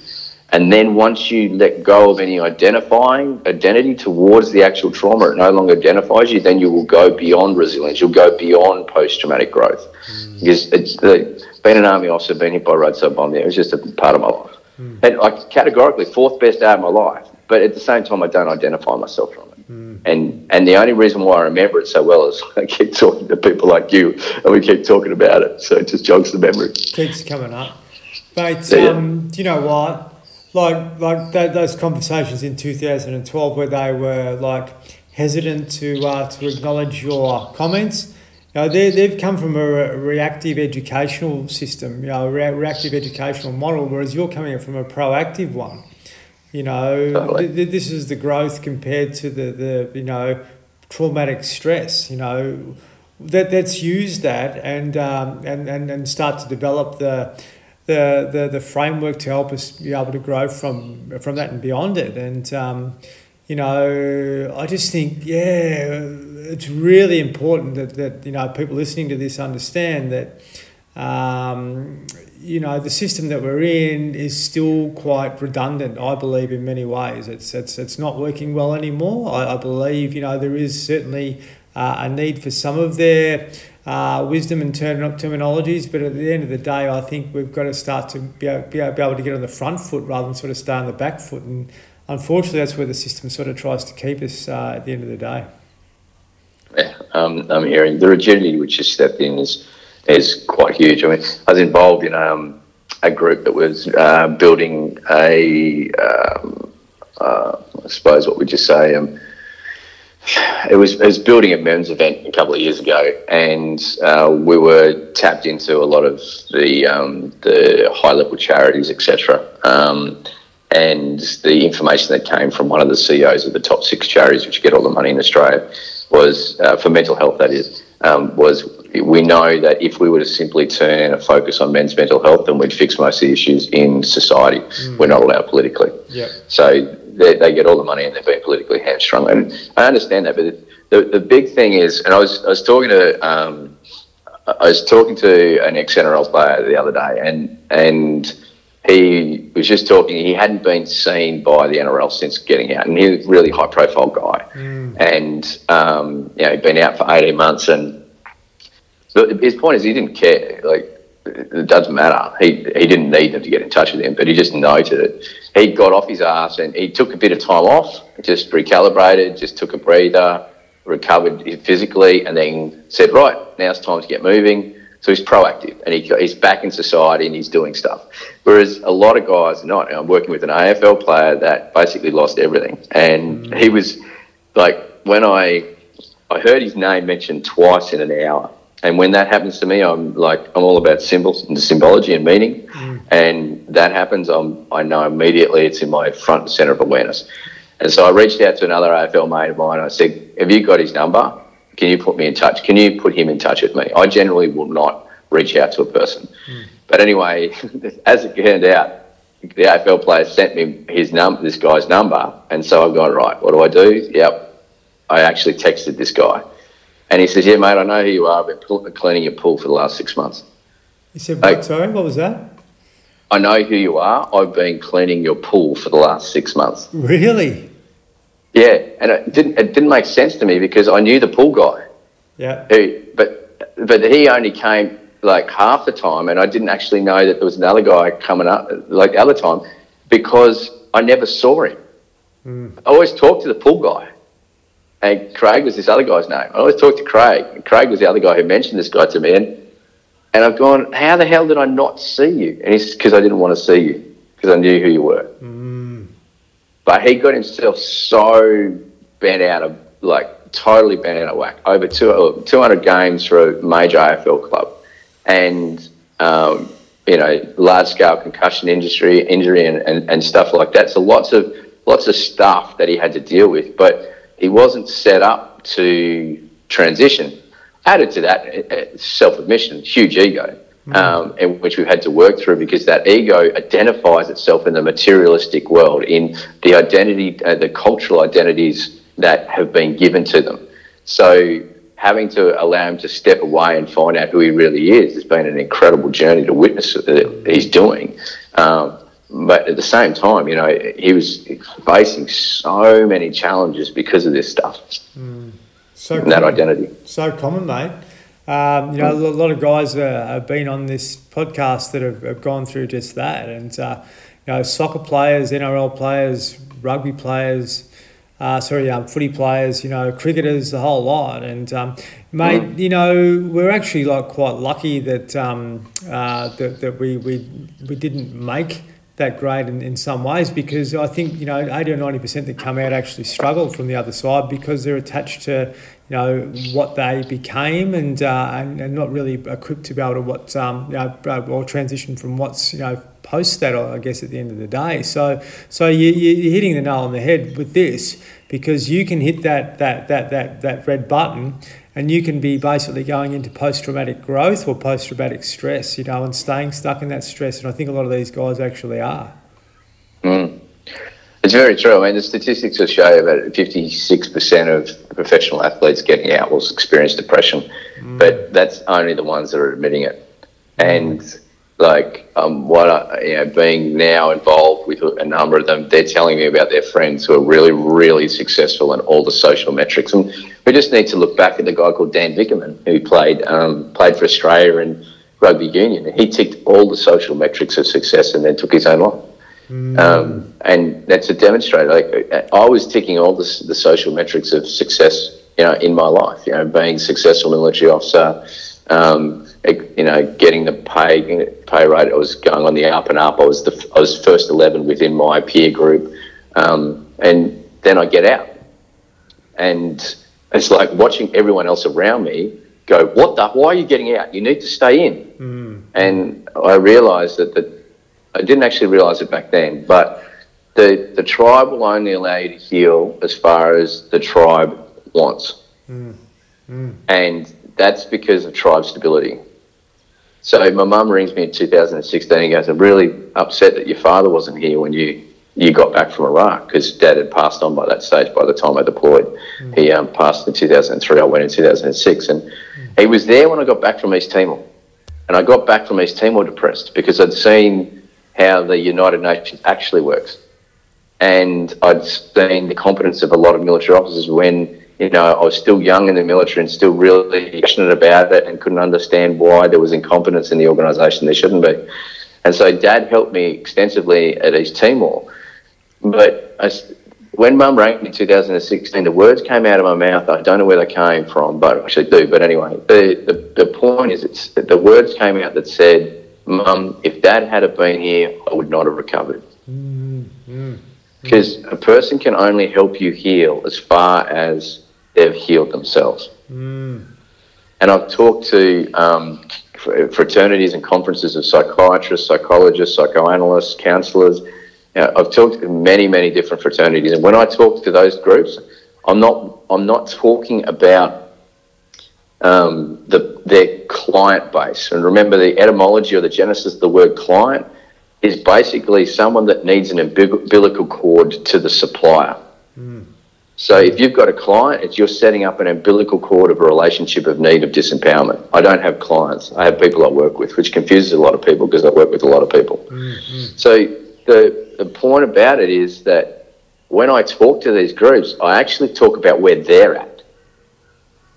And then once you let go of any identifying identity towards the actual trauma, it no longer identifies you, then you will go beyond resilience. You'll go beyond post traumatic growth. Mm. Because it's the, being an army officer, being hit by a roadside bomb, there, it was just a part of my life. Mm. And like categorically, fourth best day of my life. But at the same time, I don't identify myself from it. Mm. And and the only reason why I remember it so well is I keep talking to people like you, and we keep talking about it, so it just jogs the memory. Keeps coming up, but yeah. um, do you know what? Like like that, those conversations in two thousand and twelve, where they were like hesitant to uh, to acknowledge your comments. You know, they, they've come from a reactive educational system, you know, a reactive educational model, whereas you're coming from a proactive one. You know, totally. th- this is the growth compared to the, the you know traumatic stress. You know, that let's use that and um, and, and and start to develop the. The, the, the framework to help us be able to grow from from that and beyond it and um, you know I just think yeah it's really important that, that you know people listening to this understand that um, you know, the system that we're in is still quite redundant, I believe, in many ways. It's, it's, it's not working well anymore. I, I believe, you know, there is certainly uh, a need for some of their uh, wisdom and term- terminologies, but at the end of the day, I think we've got to start to be able, be able to get on the front foot rather than sort of stay on the back foot. And unfortunately, that's where the system sort of tries to keep us uh, at the end of the day. Yeah, um, I'm hearing the rigidity which you stepped in is is quite huge. I mean, I was involved in um, a group that was uh, building a, um, uh, I suppose, what would you say? Um, it was it was building a men's event a couple of years ago, and uh, we were tapped into a lot of the um, the high level charities, etc. Um, and the information that came from one of the CEOs of the top six charities, which get all the money in Australia, was uh, for mental health. That is, um, was we know that if we were to simply turn a focus on men's mental health, then we'd fix most of the issues in society. Mm. We're not allowed politically. Yep. So they, they, get all the money and they're being politically hamstrung. And I understand that, but the, the big thing is, and I was, I was talking to, um, I was talking to an ex NRL player the other day, and and he was just talking. He hadn't been seen by the NRL since getting out, and he was a really high profile guy. And um, you know, he'd been out for eighteen months, and but his point is he didn't care. Like it doesn't matter. He he didn't need them to get in touch with him, but he just noted it. He got off his ass and he took a bit of time off, just recalibrated, just took a breather, recovered physically, and then said, "Right, now it's time to get moving." So he's proactive and he, he's back in society and he's doing stuff. Whereas a lot of guys are not. I'm working with an AFL player that basically lost everything, and he was like, when I I heard his name mentioned twice in an hour. And when that happens to me, I'm like, I'm all about symbols and symbology and meaning. Mm. And that happens, I'm, I know immediately it's in my front and center of awareness. And so I reached out to another AFL mate of mine. I said, Have you got his number? Can you put me in touch? Can you put him in touch with me? I generally will not reach out to a person. Mm. But anyway, as it turned out, the AFL player sent me his num this guy's number. And so I've gone, right, what do I do? Yep. I actually texted this guy. And he says, Yeah, mate, I know who you are. I've been pl- cleaning your pool for the last six months. He said, what? Sorry, what was that? I know who you are. I've been cleaning your pool for the last six months. Really? Yeah, and it didn't it didn't make sense to me because I knew the pool guy. Yeah. Who, but but he only came like half the time, and I didn't actually know that there was another guy coming up like the other time because I never saw him. Hmm. I always talked to the pool guy, and Craig was this other guy's name. I always talked to Craig, Craig was the other guy who mentioned this guy to me, and and I've gone, how the hell did I not see you? And he says, because I didn't want to see you because I knew who you were. But he got himself so bent out of, like, totally bent out of whack. Over two, uh, 200 games for a major AFL club. And, um, you know, large scale concussion industry, injury and, and, and stuff like that. So lots of, lots of stuff that he had to deal with. But he wasn't set up to transition. Added to that, self admission, huge ego um, and which we've had to work through because that ego identifies itself in the materialistic world, in the identity, uh, the cultural identities that have been given to them. So having to allow him to step away and find out who he really is has been an incredible journey to witness that he's doing. Um, but at the same time, you know, he was facing so many challenges because of this stuff, So and that identity. So common, mate. Um, you know, a lot of guys uh, have been on this podcast that have, have gone through just that, and uh, you know, soccer players, NRL players, rugby players, uh, sorry, um, footy players, you know, cricketers, the whole lot. And um, mate, you know, we're actually like quite lucky that um, uh, that, that we, we we didn't make that grade in, in some ways because I think you know 80 or 90 percent that come out actually struggle from the other side because they're attached to you know what they became and uh, and, and not really equipped to be able to what um, you know uh, or transition from what's you know post that I guess at the end of the day. So so you- you're hitting the nail on the head with this because you can hit that that that that that red button and you can be basically going into post-traumatic growth or post-traumatic stress you know and staying stuck in that stress and I think a lot of these guys actually are Mm. It's very true. I mean, the statistics will show about 56% of professional athletes getting out will experience depression, but that's only the ones that are admitting it. And like, um, what I, you know, being now involved with a number of them, they're telling me about their friends who are really, really successful in all the social metrics. And we just need to look back at the guy called Dan Vickerman who played um, played for Australia in rugby union. He ticked all the social metrics of success and then took his own life. Um, and that's a demonstrator. Like I was ticking all the, the social metrics of success, you know, in my life. You know, being successful military officer, um, you know, getting the pay pay rate. I was going on the up and up. I was the I was first eleven within my peer group, um, and then I get out, and it's like watching everyone else around me go, "What the? Why are you getting out? You need to stay in." And I realised that the I didn't actually realise it back then, but the the tribe will only allow you to heal as far as the tribe wants, and that's because of tribe stability. So my mum rings me in 2016 and goes, "I'm really upset that your father wasn't here when you you got back from Iraq because Dad had passed on by that stage. By the time I deployed, he um, passed in 2003. I went in 2006, and he was there when I got back from East Timor." And I got back from East Timor depressed because I'd seen how the United Nations actually works. And I'd seen the competence of a lot of military officers when, you know, I was still young in the military and still really passionate about it and couldn't understand why there was incompetence in the organisation there shouldn't be. And so dad helped me extensively at East Timor. But I, when mum rang me in 2016, the words came out of my mouth. I don't know where they came from, but I actually do. But anyway, the, the, the point is it's, the words came out that said, Mum, if dad had have been here, I would not have recovered. Because mm, mm, a person can only help you heal as far as they've healed themselves. Mm. And I've talked to um, fraternities and conferences of psychiatrists, psychologists, psychoanalysts, counsellors. You know, I've talked to many, many different fraternities, and when I talk to those groups, I'm not I'm not talking about um, the, their client base. And remember, the etymology or the genesis of the word client is basically someone that needs an umbilical cord to the supplier. Mm. So if you've got a client, it's you're setting up an umbilical cord of a relationship of need of disempowerment. I don't have clients. I have people I work with, which confuses a lot of people because I work with a lot of people. Mm-hmm. So the the point about it is that when I talk to these groups, I actually talk about where they're at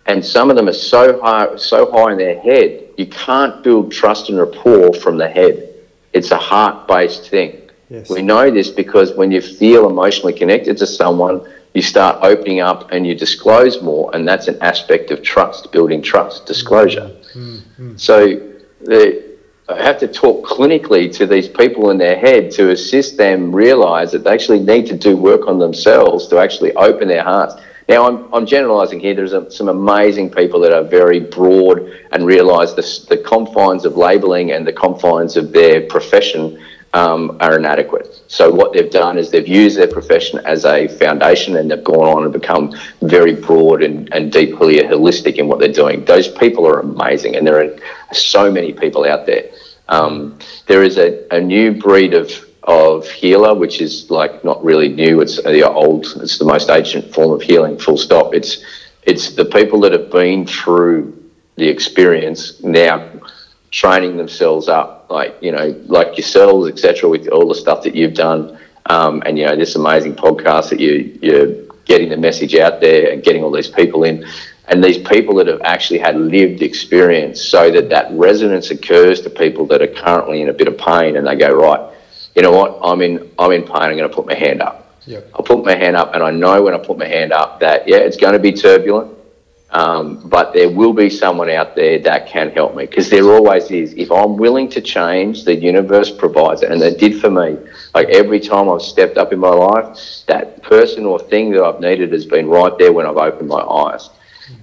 and some of them are so high, so high in their head, you can't build trust and rapport from the head. It's a heart-based thing. Yes. We know this because when you feel emotionally connected to someone, you start opening up and you disclose more, and that's an aspect of trust, building trust, disclosure. Mm-hmm. So the, I have to talk clinically to these people in their head to assist them realize that they actually need to do work on themselves to actually open their hearts. Now, I'm, I'm generalising here. There's a, some amazing people that are very broad and realise the, the confines of labelling and the confines of their profession um, are inadequate. So what they've done is they've used their profession as a foundation and they've gone on and become very broad and, and deeply holistic in what they're doing. Those people are amazing and there are so many people out there. Um, there is a, a new breed of of healer, which is like not really new. It's the old. It's the most ancient form of healing. Full stop. It's it's the people that have been through the experience now training themselves up, like you know, like yourselves, etc. With all the stuff that you've done, um, and you know, this amazing podcast that you you're getting the message out there and getting all these people in. And these people that have actually had lived experience, so that that resonance occurs to people that are currently in a bit of pain, and they go right you know what, I'm in, I'm in pain, I'm going to put my hand up. Yep. I'll put my hand up, and I know when I put my hand up that, yeah, it's going to be turbulent, um, but there will be someone out there that can help me because there always is. If I'm willing to change, the universe provides it, and it did for me. Like every time I've stepped up in my life, that person or thing that I've needed has been right there when I've opened my eyes.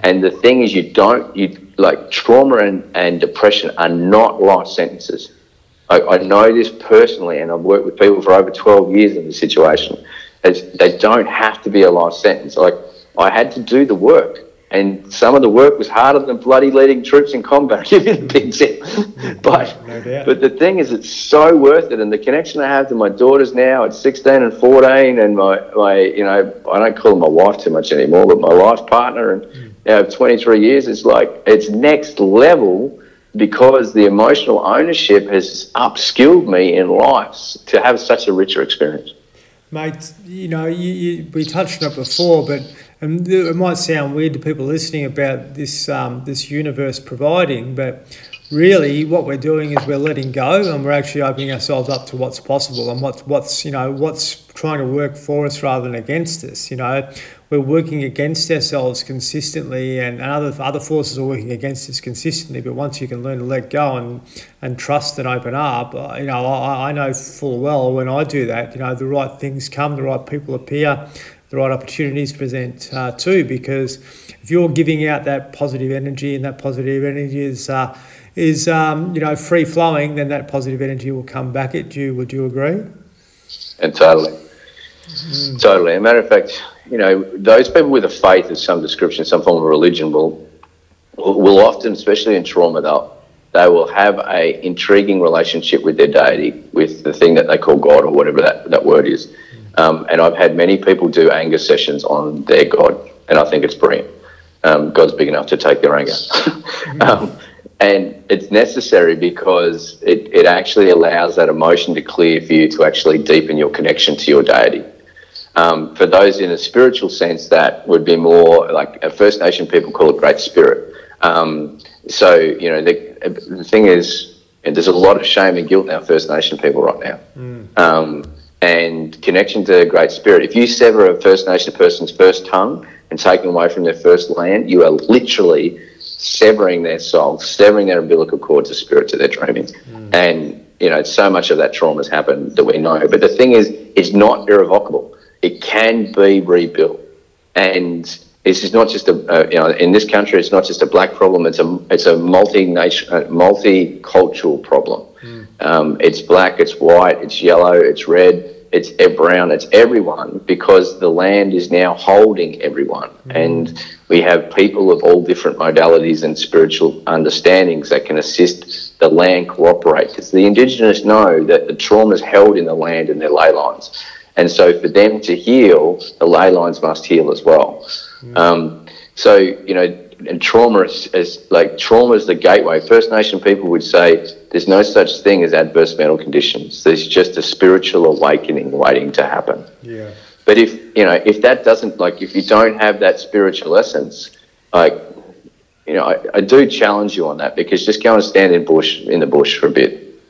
And the thing is, you don't, you like trauma and, and depression are not life sentences. I, I know this personally, and I've worked with people for over 12 years in this situation. It's, they don't have to be a life sentence. Like, I had to do the work. And some of the work was harder than bloody leading troops in combat. Give you the big tip. but, no but the thing is, it's so worth it. And the connection I have to my daughters now at 16 and 14, and my, my you know, I don't call them my wife too much anymore, but my life partner, and mm. now have 23 years, it's like, it's next level because the emotional ownership has upskilled me in life to have such a richer experience. Mate, you know, you, you, we touched on it before, but and it might sound weird to people listening about this um, this universe providing, but really what we're doing is we're letting go and we're actually opening ourselves up to what's possible and what's what's you know what's trying to work for us rather than against us. You know, we're working against ourselves consistently, and other other forces are working against us consistently. But once you can learn to let go and and trust and open up, uh, you know, I, I know full well when I do that, you know, the right things come, the right people appear, the right opportunities present uh, too. Because if you're giving out that positive energy, and that positive energy is uh, is um, you know free flowing, then that positive energy will come back at you. Would you agree? And totally. Mm. Totally. As a matter of fact, you know, those people with a faith of some description, some form of religion, will will often, especially in trauma, they'll they will have a intriguing relationship with their deity, with the thing that they call God or whatever that, that word is. Um, and I've had many people do anger sessions on their God, and I think it's brilliant. Um, God's big enough to take their anger. um, and it's necessary because it, it actually allows that emotion to clear for you to actually deepen your connection to your deity. Um, for those in a spiritual sense, that would be more like a First Nation people call it Great Spirit. Um, so, you know, the, the thing is, there's a lot of shame and guilt in our First Nation people right now. Mm. And connection to the Great Spirit. If you sever a First Nation person's first tongue and take them away from their first land, you are literally severing their soul, severing their umbilical cord to spirit to their dreaming. Mm. And, you know, so much of that trauma has happened that we know. But the thing is, it's not irrevocable. It can be rebuilt. And this is not just a, uh, you know, in this country, it's not just a black problem. It's a, it's a multi-nation, uh, multicultural problem. Mm. Um, it's black, it's white, it's yellow, it's red it's brown, it's everyone because the land is now holding everyone. Mm. And we have people of all different modalities and spiritual understandings that can assist the land cooperate because the Indigenous know that the trauma is held in the land and their ley lines. And so for them to heal, the ley lines must heal as well. Mm. Um, so, you know, and trauma is, is, like trauma is the gateway. First Nation people would say there's no such thing as adverse mental conditions. There's just a spiritual awakening waiting to happen. Yeah. But if you know if that doesn't like if you don't have that spiritual essence, like you know, I, I do challenge you on that because just go and stand in bush in the bush for a bit,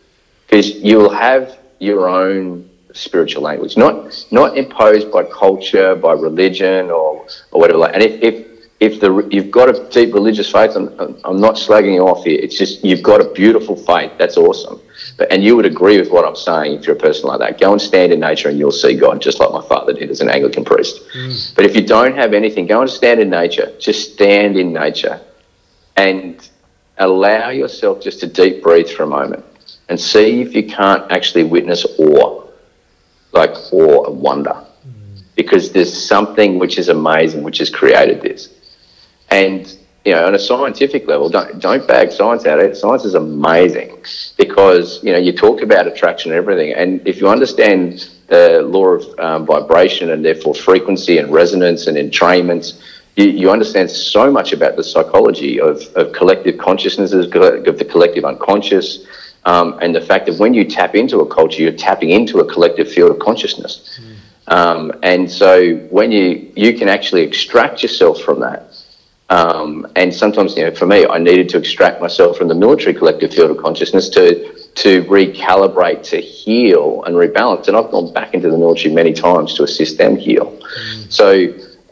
because you will have your own spiritual language, not not imposed by culture, by religion, or or whatever. And if, if if the you've got a deep religious faith, I'm, I'm not slagging you off here. It's just you've got a beautiful faith. That's awesome. But and you would agree with what I'm saying if you're a person like that. Go and stand in nature, and you'll see God, just like my father did as an Anglican priest. Mm. But if you don't have anything, go and stand in nature. Just stand in nature, and allow yourself just to deep breathe for a moment, and see if you can't actually witness awe, like awe and wonder, mm. because there's something which is amazing, which has created this. And you know, on a scientific level, don't don't bag science out. It science is amazing because you know you talk about attraction and everything, and if you understand the law of um, vibration and therefore frequency and resonance and entrainment, you, you understand so much about the psychology of, of collective consciousnesses, of the collective unconscious, um, and the fact that when you tap into a culture, you're tapping into a collective field of consciousness. Mm. Um, and so when you you can actually extract yourself from that um, and sometimes, you know, for me, I needed to extract myself from the military collective field of consciousness to to recalibrate, to heal and rebalance. And I've gone back into the military many times to assist them heal. Mm. So,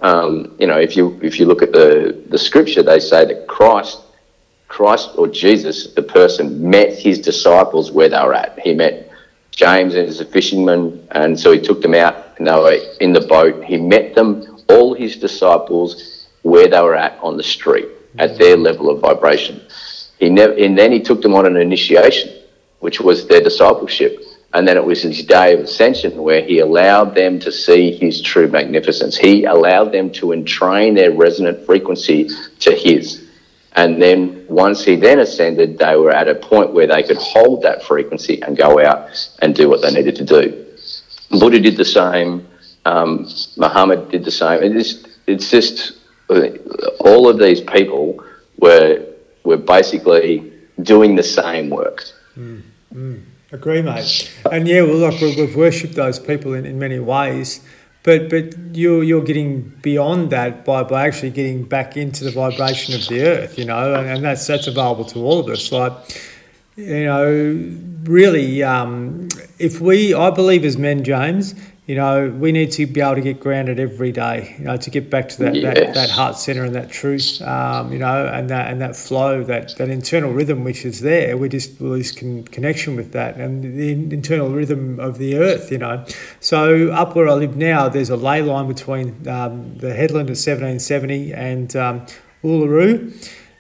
um, you know, if you if you look at the the scripture, they say that Christ, Christ or Jesus, the person, met his disciples where they were at. He met James as a fisherman, and so he took them out, and they were in the boat. He met them, all his disciples where they were at on the street at their level of vibration. He never, and then he took them on an initiation, which was their discipleship. And then it was his day of ascension where he allowed them to see his true magnificence. He allowed them to entrain their resonant frequency to his. And then once he then ascended, they were at a point where they could hold that frequency and go out and do what they needed to do. Buddha did the same. Um, Muhammad did the same. It's, it's just all of these people were were basically doing the same work. Mm, mm. Agree, mate. And yeah, well, look, we've worshipped those people in, in many ways, but but you're you're getting beyond that by, by actually getting back into the vibration of the earth, you know, and, and that's that's available to all of us. Like, you know, really, um, if we, I believe as men, James, you know, we need to be able to get grounded every day, you know, to get back to that, yes. that, that, heart center and that truth, um, you know, and that and that flow, that, that internal rhythm which is there. We just lose con- connection with that and the internal rhythm of the earth, you know. So up where I live now, there's a ley line between um, the headland of 1770 and um, Uluru.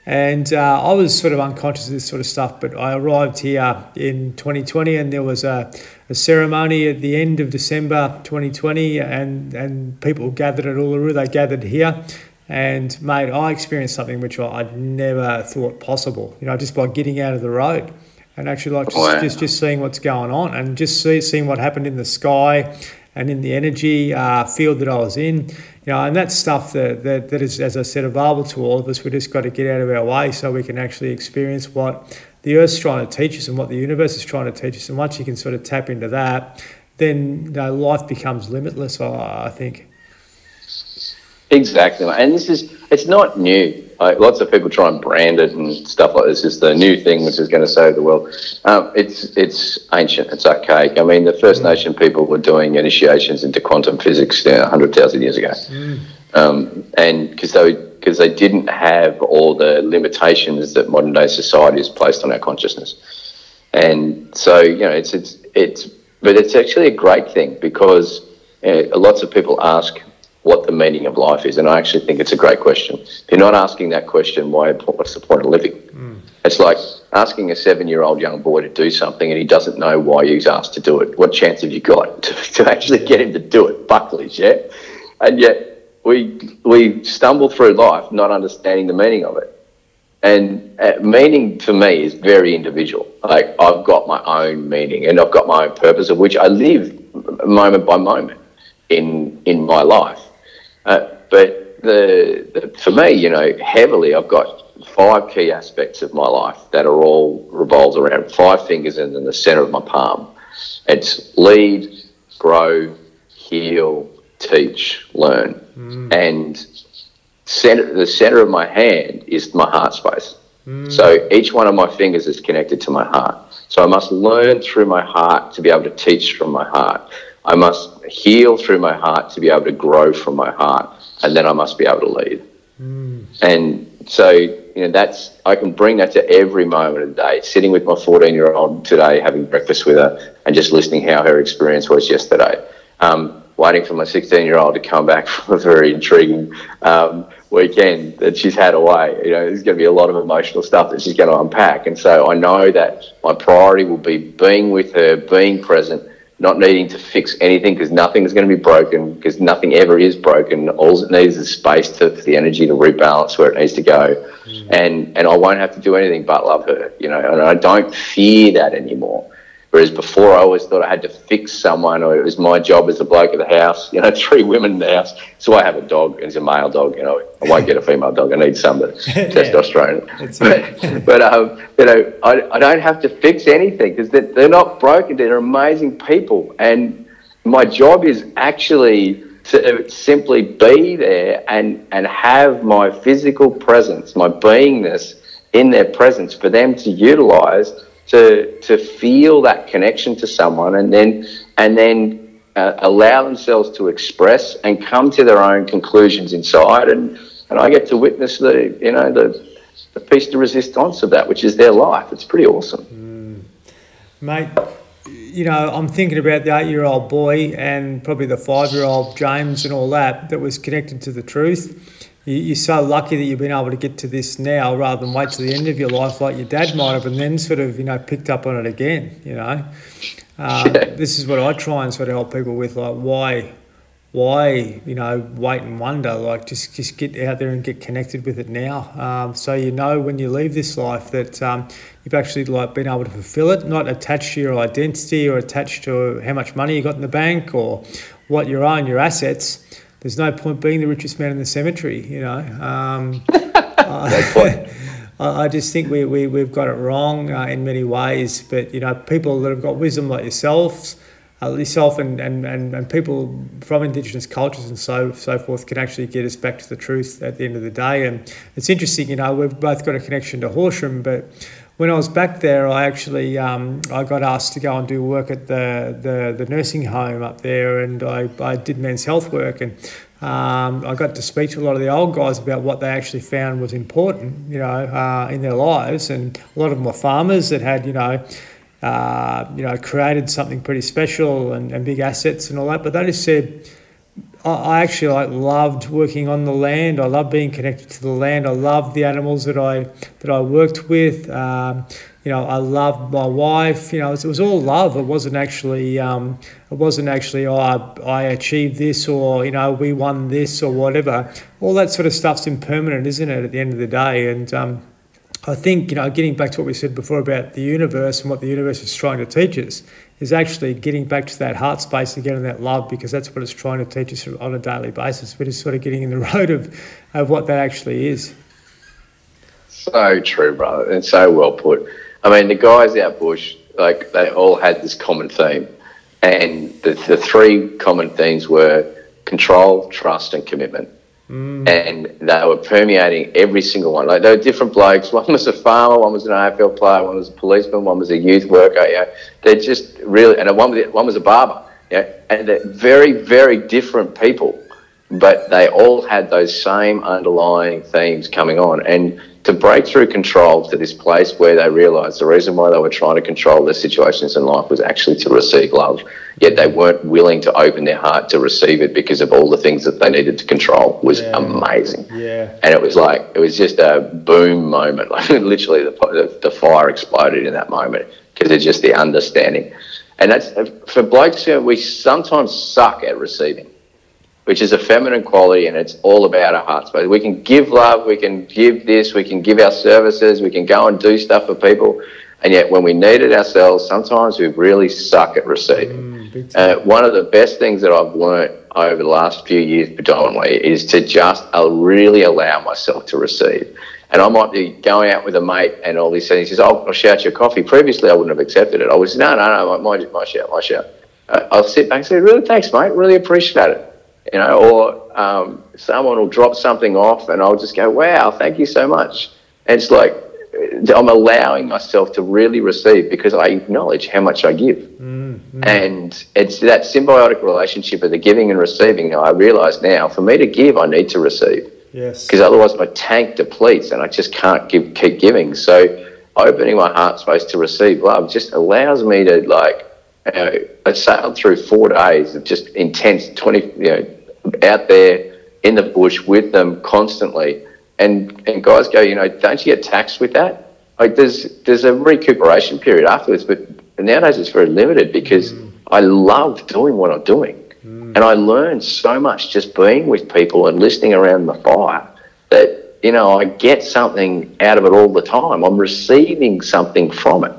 And uh, I was sort of unconscious of this sort of stuff, but I arrived here in 2020 and there was a, a ceremony at the end of December 2020 and, and people gathered at Uluru, they gathered here. And mate, I experienced something which I, would never thought possible, you know, just by getting out of the road and actually like just, just, just seeing what's going on and just see, seeing what happened in the sky and in the energy uh, field that I was in. You know, and that's stuff that, that, that is, as I said, available to all of us. We've just got to get out of our way so we can actually experience what the Earth's trying to teach us and what the universe is trying to teach us. And once you can sort of tap into that, then you know, life becomes limitless, I, I think. Exactly, and this is it's not new. Lots of people try and brand it and stuff like this is the new thing which is going to save the world. Um, it's it's ancient. It's archaic. I mean, the First mm. Nation people were doing initiations into quantum physics you know, hundred thousand years ago, mm. um, and because they because they didn't have all the limitations that modern day society has placed on our consciousness, and so you know it's it's it's but it's actually a great thing because you know, lots of people ask what the meaning of life is. And I actually think it's a great question. If you're not asking that question, why? What's the point of living? Mm. It's like asking a seven-year-old young boy to do something and he doesn't know why he's asked to do it. What chance have you got to, to actually get him to do it? Buckley's, yeah. And yet we we stumble through life not understanding the meaning of it. And uh, meaning for me is very individual. Like I've got my own meaning and I've got my own purpose of which I live moment by moment in in my life. Uh, but the, the, for me, you know, heavily, I've got five key aspects of my life that are all revolved around five fingers and in the center of my palm. It's lead, grow, heal, teach, learn, mm. and center, the center of my hand is my heart space. Mm. So each one of my fingers is connected to my heart. So I must learn through my heart to be able to teach from my heart. I must heal through my heart to be able to grow from my heart, and then I must be able to lead. Mm. And so, you know, that's I can bring that to every moment of the day. Sitting with my 14 year old today, having breakfast with her, and just listening how her experience was yesterday. Um, waiting for my 16 year old to come back from a very intriguing um, weekend that she's had away. You know, there's going to be a lot of emotional stuff that she's going to unpack. And so I know that my priority will be being with her, being present, not needing to fix anything because nothing is going to be broken because nothing ever is broken. All it needs is space to, for the energy to rebalance where it needs to go. Mm. And, and I won't have to do anything but love her, you know, and I don't fear that anymore. Whereas before, I always thought I had to fix someone, or it was my job as the bloke of the house. You know, three women in the house. So I have a dog, and it's a male dog. You know, I won't get a female dog. I need some testosterone. but, but um, you know, I, I don't have to fix anything because they're, they're not broken. They're amazing people, and my job is actually to simply be there and and have my physical presence, my beingness in their presence for them to utilize to to feel that connection to someone and then and then uh, allow themselves to express and come to their own conclusions inside. And and I get to witness the you know the the piece de resistance of that which is their life. It's pretty awesome. Mm. mate you know I'm thinking about the 8 year old boy and probably the 5 year old James and all that that was connected to the truth you're so lucky that you've been able to get to this now rather than wait to the end of your life like your dad might have and then sort of you know picked up on it again you know? Um, this is what i try and sort of help people with like why why you know wait and wonder like just just get out there and get connected with it now. Um, so you know when you leave this life that um, you've actually like been able to fulfill it not attached to your identity or attached to how much money you got in the bank or what you are on your assets there's no point being the richest man in the cemetery, you know. Um, I, I just think we, we, we've got it wrong uh, in many ways, but, you know, people that have got wisdom like yourselves, uh, yourself and, and, and, and people from Indigenous cultures and so so forth can actually get us back to the truth at the end of the day. And it's interesting, you know, we've both got a connection to Horsham, but when I was back there, I actually um, I got asked to go and do work at the, the, the nursing home up there, and I, I did men's health work, and um, I got to speak to a lot of the old guys about what they actually found was important, you know, uh, in their lives, and a lot of them were farmers that had, you know. Uh, you know, created something pretty special and, and big assets and all that. But they just said, I actually like loved working on the land. I love being connected to the land. I love the animals that I that I worked with. Um, you know, I loved my wife. You know, it was, it was all love. It wasn't actually um, it wasn't actually oh I, I achieved this or you know we won this or whatever. All that sort of stuff's impermanent, isn't it? At the end of the day, and um, I think, you know, getting back to what we said before about the universe and what the universe is trying to teach us is actually getting back to that heart space again and that love because that's what it's trying to teach us on a daily basis. We're just sort of getting in the road of, of what that actually is. So true, brother, and so well put. I mean, the guys out bush, like, they all had this common theme. And the, the three common themes were control, trust, and commitment. Mm. And they were permeating every single one. Like they were different blokes. One was a farmer, one was an AFL player, one was a policeman, one was a youth worker. Yeah, they're just really, and one was one was a barber. Yeah, and they're very, very different people, but they all had those same underlying themes coming on. And to break through control to this place where they realised the reason why they were trying to control their situations in life was actually to receive love. Yet they weren't willing to open their heart to receive it because of all the things that they needed to control was Yeah. amazing. Yeah. And it was like, it was just a boom moment. Like literally the, the, the fire exploded in that moment because it's just the understanding. And that's for blokes, you know, we sometimes suck at receiving which is a feminine quality and it's all about our heart space. We can give love, we can give this, we can give our services, we can go and do stuff for people. And yet, when we need it ourselves, sometimes we really suck at receiving. time. Uh, one of the best things that I've learnt over the last few years, predominantly, is to just uh, really allow myself to receive. And I might be going out with a mate, and all these things. He says, "Oh, I'll shout your coffee." Previously, I wouldn't have accepted it. I was, "No, no, no, my, my, my shout, my shout." Uh, I'll sit back and say, "Really, thanks, mate. Really appreciate it." You know, or um, someone will drop something off and I'll just go, wow, thank you so much. And it's like uh, I'm allowing myself to really receive because I acknowledge how much I give. Mm-hmm. And it's that symbiotic relationship of the giving and receiving. I realize now for me to give, I need to receive Yes. because otherwise my tank depletes and I just can't give, keep giving. So opening my heart space to receive love just allows me to like, you know, I sailed through four days of just intense 20, you know, out there in the bush with them constantly. And, and guys go, you know, don't you get taxed with that? Like there's, there's a recuperation period afterwards, but nowadays it's very limited because mm. I love doing what I'm doing. Mm. And I learn so much just being with people and listening around the fire that, you know, I get something out of it all the time. I'm receiving something from it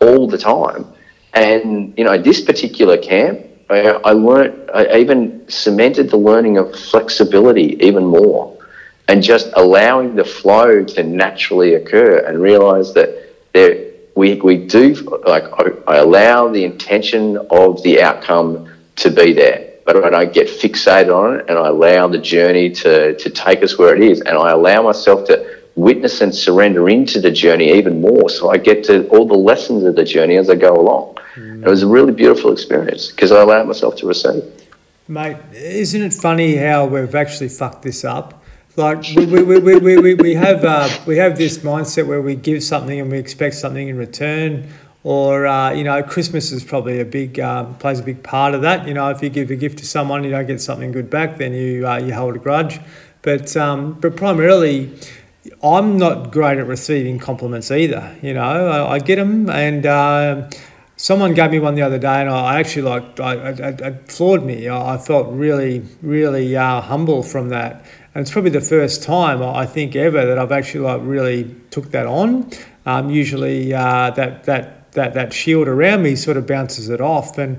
all the time. And, you know, this particular camp, I, learned, I even cemented the learning of flexibility even more and just allowing the flow to naturally occur and realize that there, we, we do, like, I, I allow the intention of the outcome to be there but I don't get fixated on it and I allow the journey to, to take us where it is. And I allow myself to witness and surrender into the journey even more. So I get to all the lessons of the journey as I go along. Mm. It was a really beautiful experience because I allowed myself to receive. Mate, isn't it funny how we've actually fucked this up? Like we, we, we, we, we, we, have uh, we have this mindset where we give something and we expect something in return, or uh, you know, Christmas is probably a big um, plays a big part of that. You know, if you give a gift to someone, and you don't get something good back, then you uh, you hold a grudge. But um, but primarily, I'm not great at receiving compliments either. You know, I, I get them, and uh, someone gave me one the other day, and I actually like I, I, I it floored me. I I felt really, really uh, humble from that, and it's probably the first time I think ever that I've actually like really took that on. Um, usually, uh, that that that that shield around me sort of bounces it off, and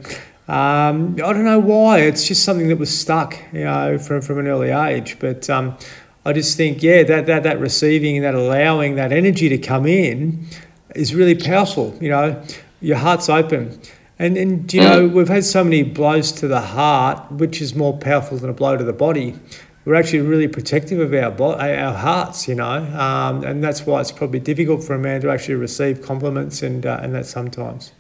um, I don't know why. It's just something that was stuck, you know, from from an early age, but. Um, I just think, yeah, that, that, that receiving and that allowing that energy to come in is really powerful. You know, your heart's open. And, and you know, we've had so many blows to the heart, which is more powerful than a blow to the body. We're actually really protective of our bo- our hearts, you know, um, and that's why it's probably difficult for a man to actually receive compliments and uh, and that sometimes.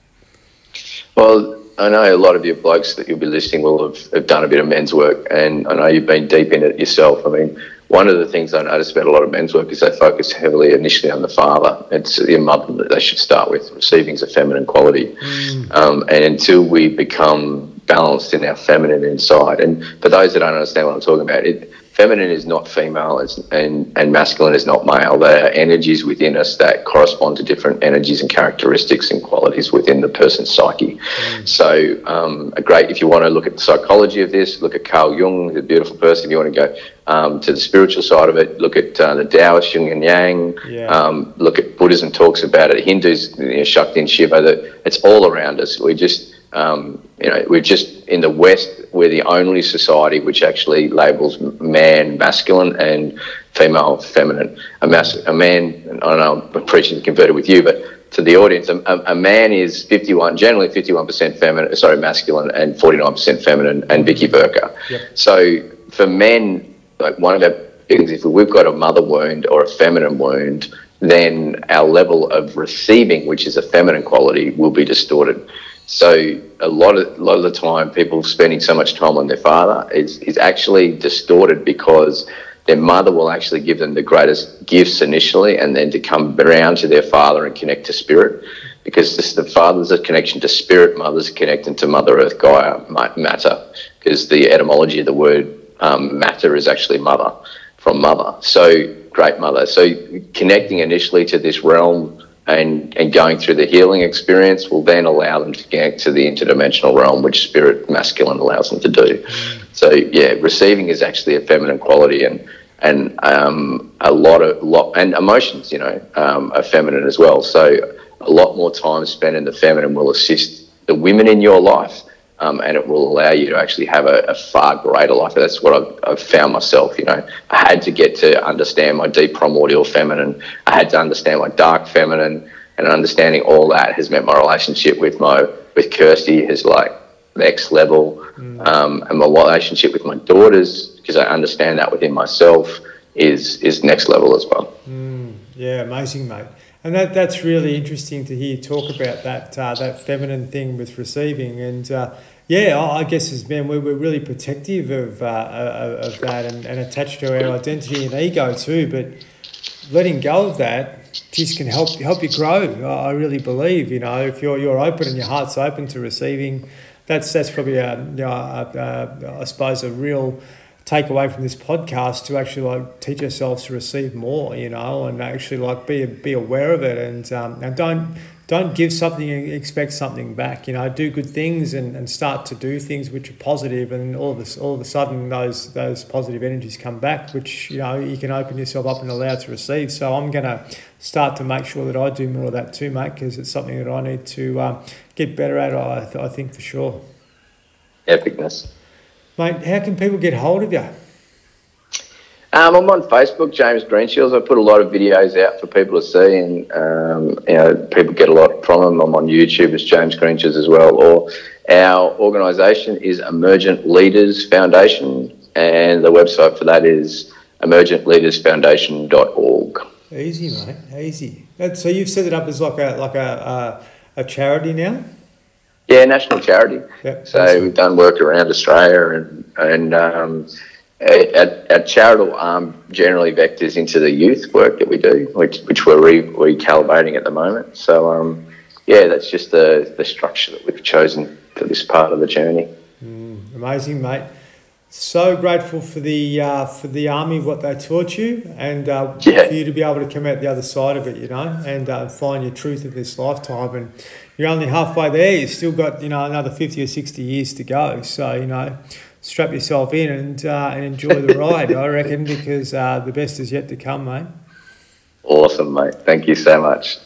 Well, I know a lot of your blokes that you'll be listening will have, have done a bit of men's work, and I know you've been deep in it yourself. I mean, one of the things I notice about a lot of men's work is they focus heavily initially on the father. It's your mother that they should start with. Receiving is a feminine quality, um, and until we become balanced in our feminine inside, and for those that don't understand what I'm talking about, it feminine is not female and, and masculine is not male. They are energies within us that correspond to different energies and characteristics and qualities within the person's psyche. Mm. So, um, a great, if you want to look at the psychology of this, look at Carl Jung, the beautiful person. If you want to go um, to the spiritual side of it, look at uh, the Taoist, Yin and Yang, yeah. um, look at Buddhism talks about it, Hindus, you know, Shakti and Shiva, that it's all around us. We just, um, you know, we're just in the West, we're the only society which actually labels man masculine and female feminine. A, mas- a man, I don't know, I'm preaching converted with you, but to the audience, a, a man is 51, generally 51% feminine, sorry, masculine and 49% feminine, and Vicky Verka. Yep. So for men, like one of our things, if we've got a mother wound or a feminine wound, then our level of receiving, which is a feminine quality, will be distorted. So a lot of a lot of the time, people spending so much time on their father is is actually distorted because their mother will actually give them the greatest gifts initially, and then to come around to their father and connect to spirit. Because this, the father's a connection to spirit, mother's a connection to Mother Earth, Gaia, matter. Because the etymology of the word um, matter is actually mother, from mother. So great mother. So connecting initially to this realm and, and going through the healing experience will then allow them to get to the interdimensional realm, which spirit masculine allows them to do. So yeah, receiving is actually a feminine quality, and and um, a lot of lot and emotions, you know, um, are feminine as well. So a lot more time spent in the feminine will assist the women in your life um, and it will allow you to actually have a, a far greater life. That's what I've, I've, found myself. You know, I had to get to understand my deep primordial feminine. I had to understand my dark feminine, and understanding all that has meant my relationship with my with Kirsty is like next level, mm. um, and my relationship with my daughters because I understand that within myself is is next level as well. Mm. Yeah, amazing, mate. And that, that's really interesting to hear talk about that uh, that feminine thing with receiving. And uh, yeah, I guess as men, we're, we're really protective of, uh, of that and, and attached to our identity and ego too. But letting go of that just can help help you grow. I really believe, you know, if you're, you're open and your heart's open to receiving, that's, that's probably, a, you know, suppose, a real take away from this podcast to actually like teach ourselves to receive more, you know, and actually like be be aware of it and um, and don't don't give something and expect something back. You know, do good things and, and start to do things which are positive, and all of this all of a sudden those those positive energies come back, which you know you can open yourself up and allow to receive. So I'm gonna start to make sure that I do more of that too, mate, because it's something that I need to um, get better at. I, I think for sure. Epicness. Mate, how can people get hold of you? Um, I'm on Facebook, James Greenshields. I put a lot of videos out for people to see, and um, you know, people get a lot from them. I'm on YouTube as James Greenshields as well. Or our organisation is Emergent Leaders Foundation, and the website for that is emergentleadersfoundation.org. Easy, mate. Easy. So you've set it up as like a like a, a, a charity now. Yeah, national charity. Yep. So we've done work around Australia and and um, our, our, charitable arm generally vectors into the youth work that we do, which which we're re, recalibrating at the moment. So um, yeah, that's just the the structure that we've chosen for this part of the journey. Mm, amazing, mate. So grateful for the uh, for the army what they taught you, and uh, yeah. for you to be able to come out the other side of it, you know, and uh, find your truth in this lifetime. And you're only halfway there. You've still got you know another fifty or sixty years to go. So you know, strap yourself in and uh, and enjoy the ride. I reckon because uh, the best is yet to come, mate. Awesome, mate. Thank you so much.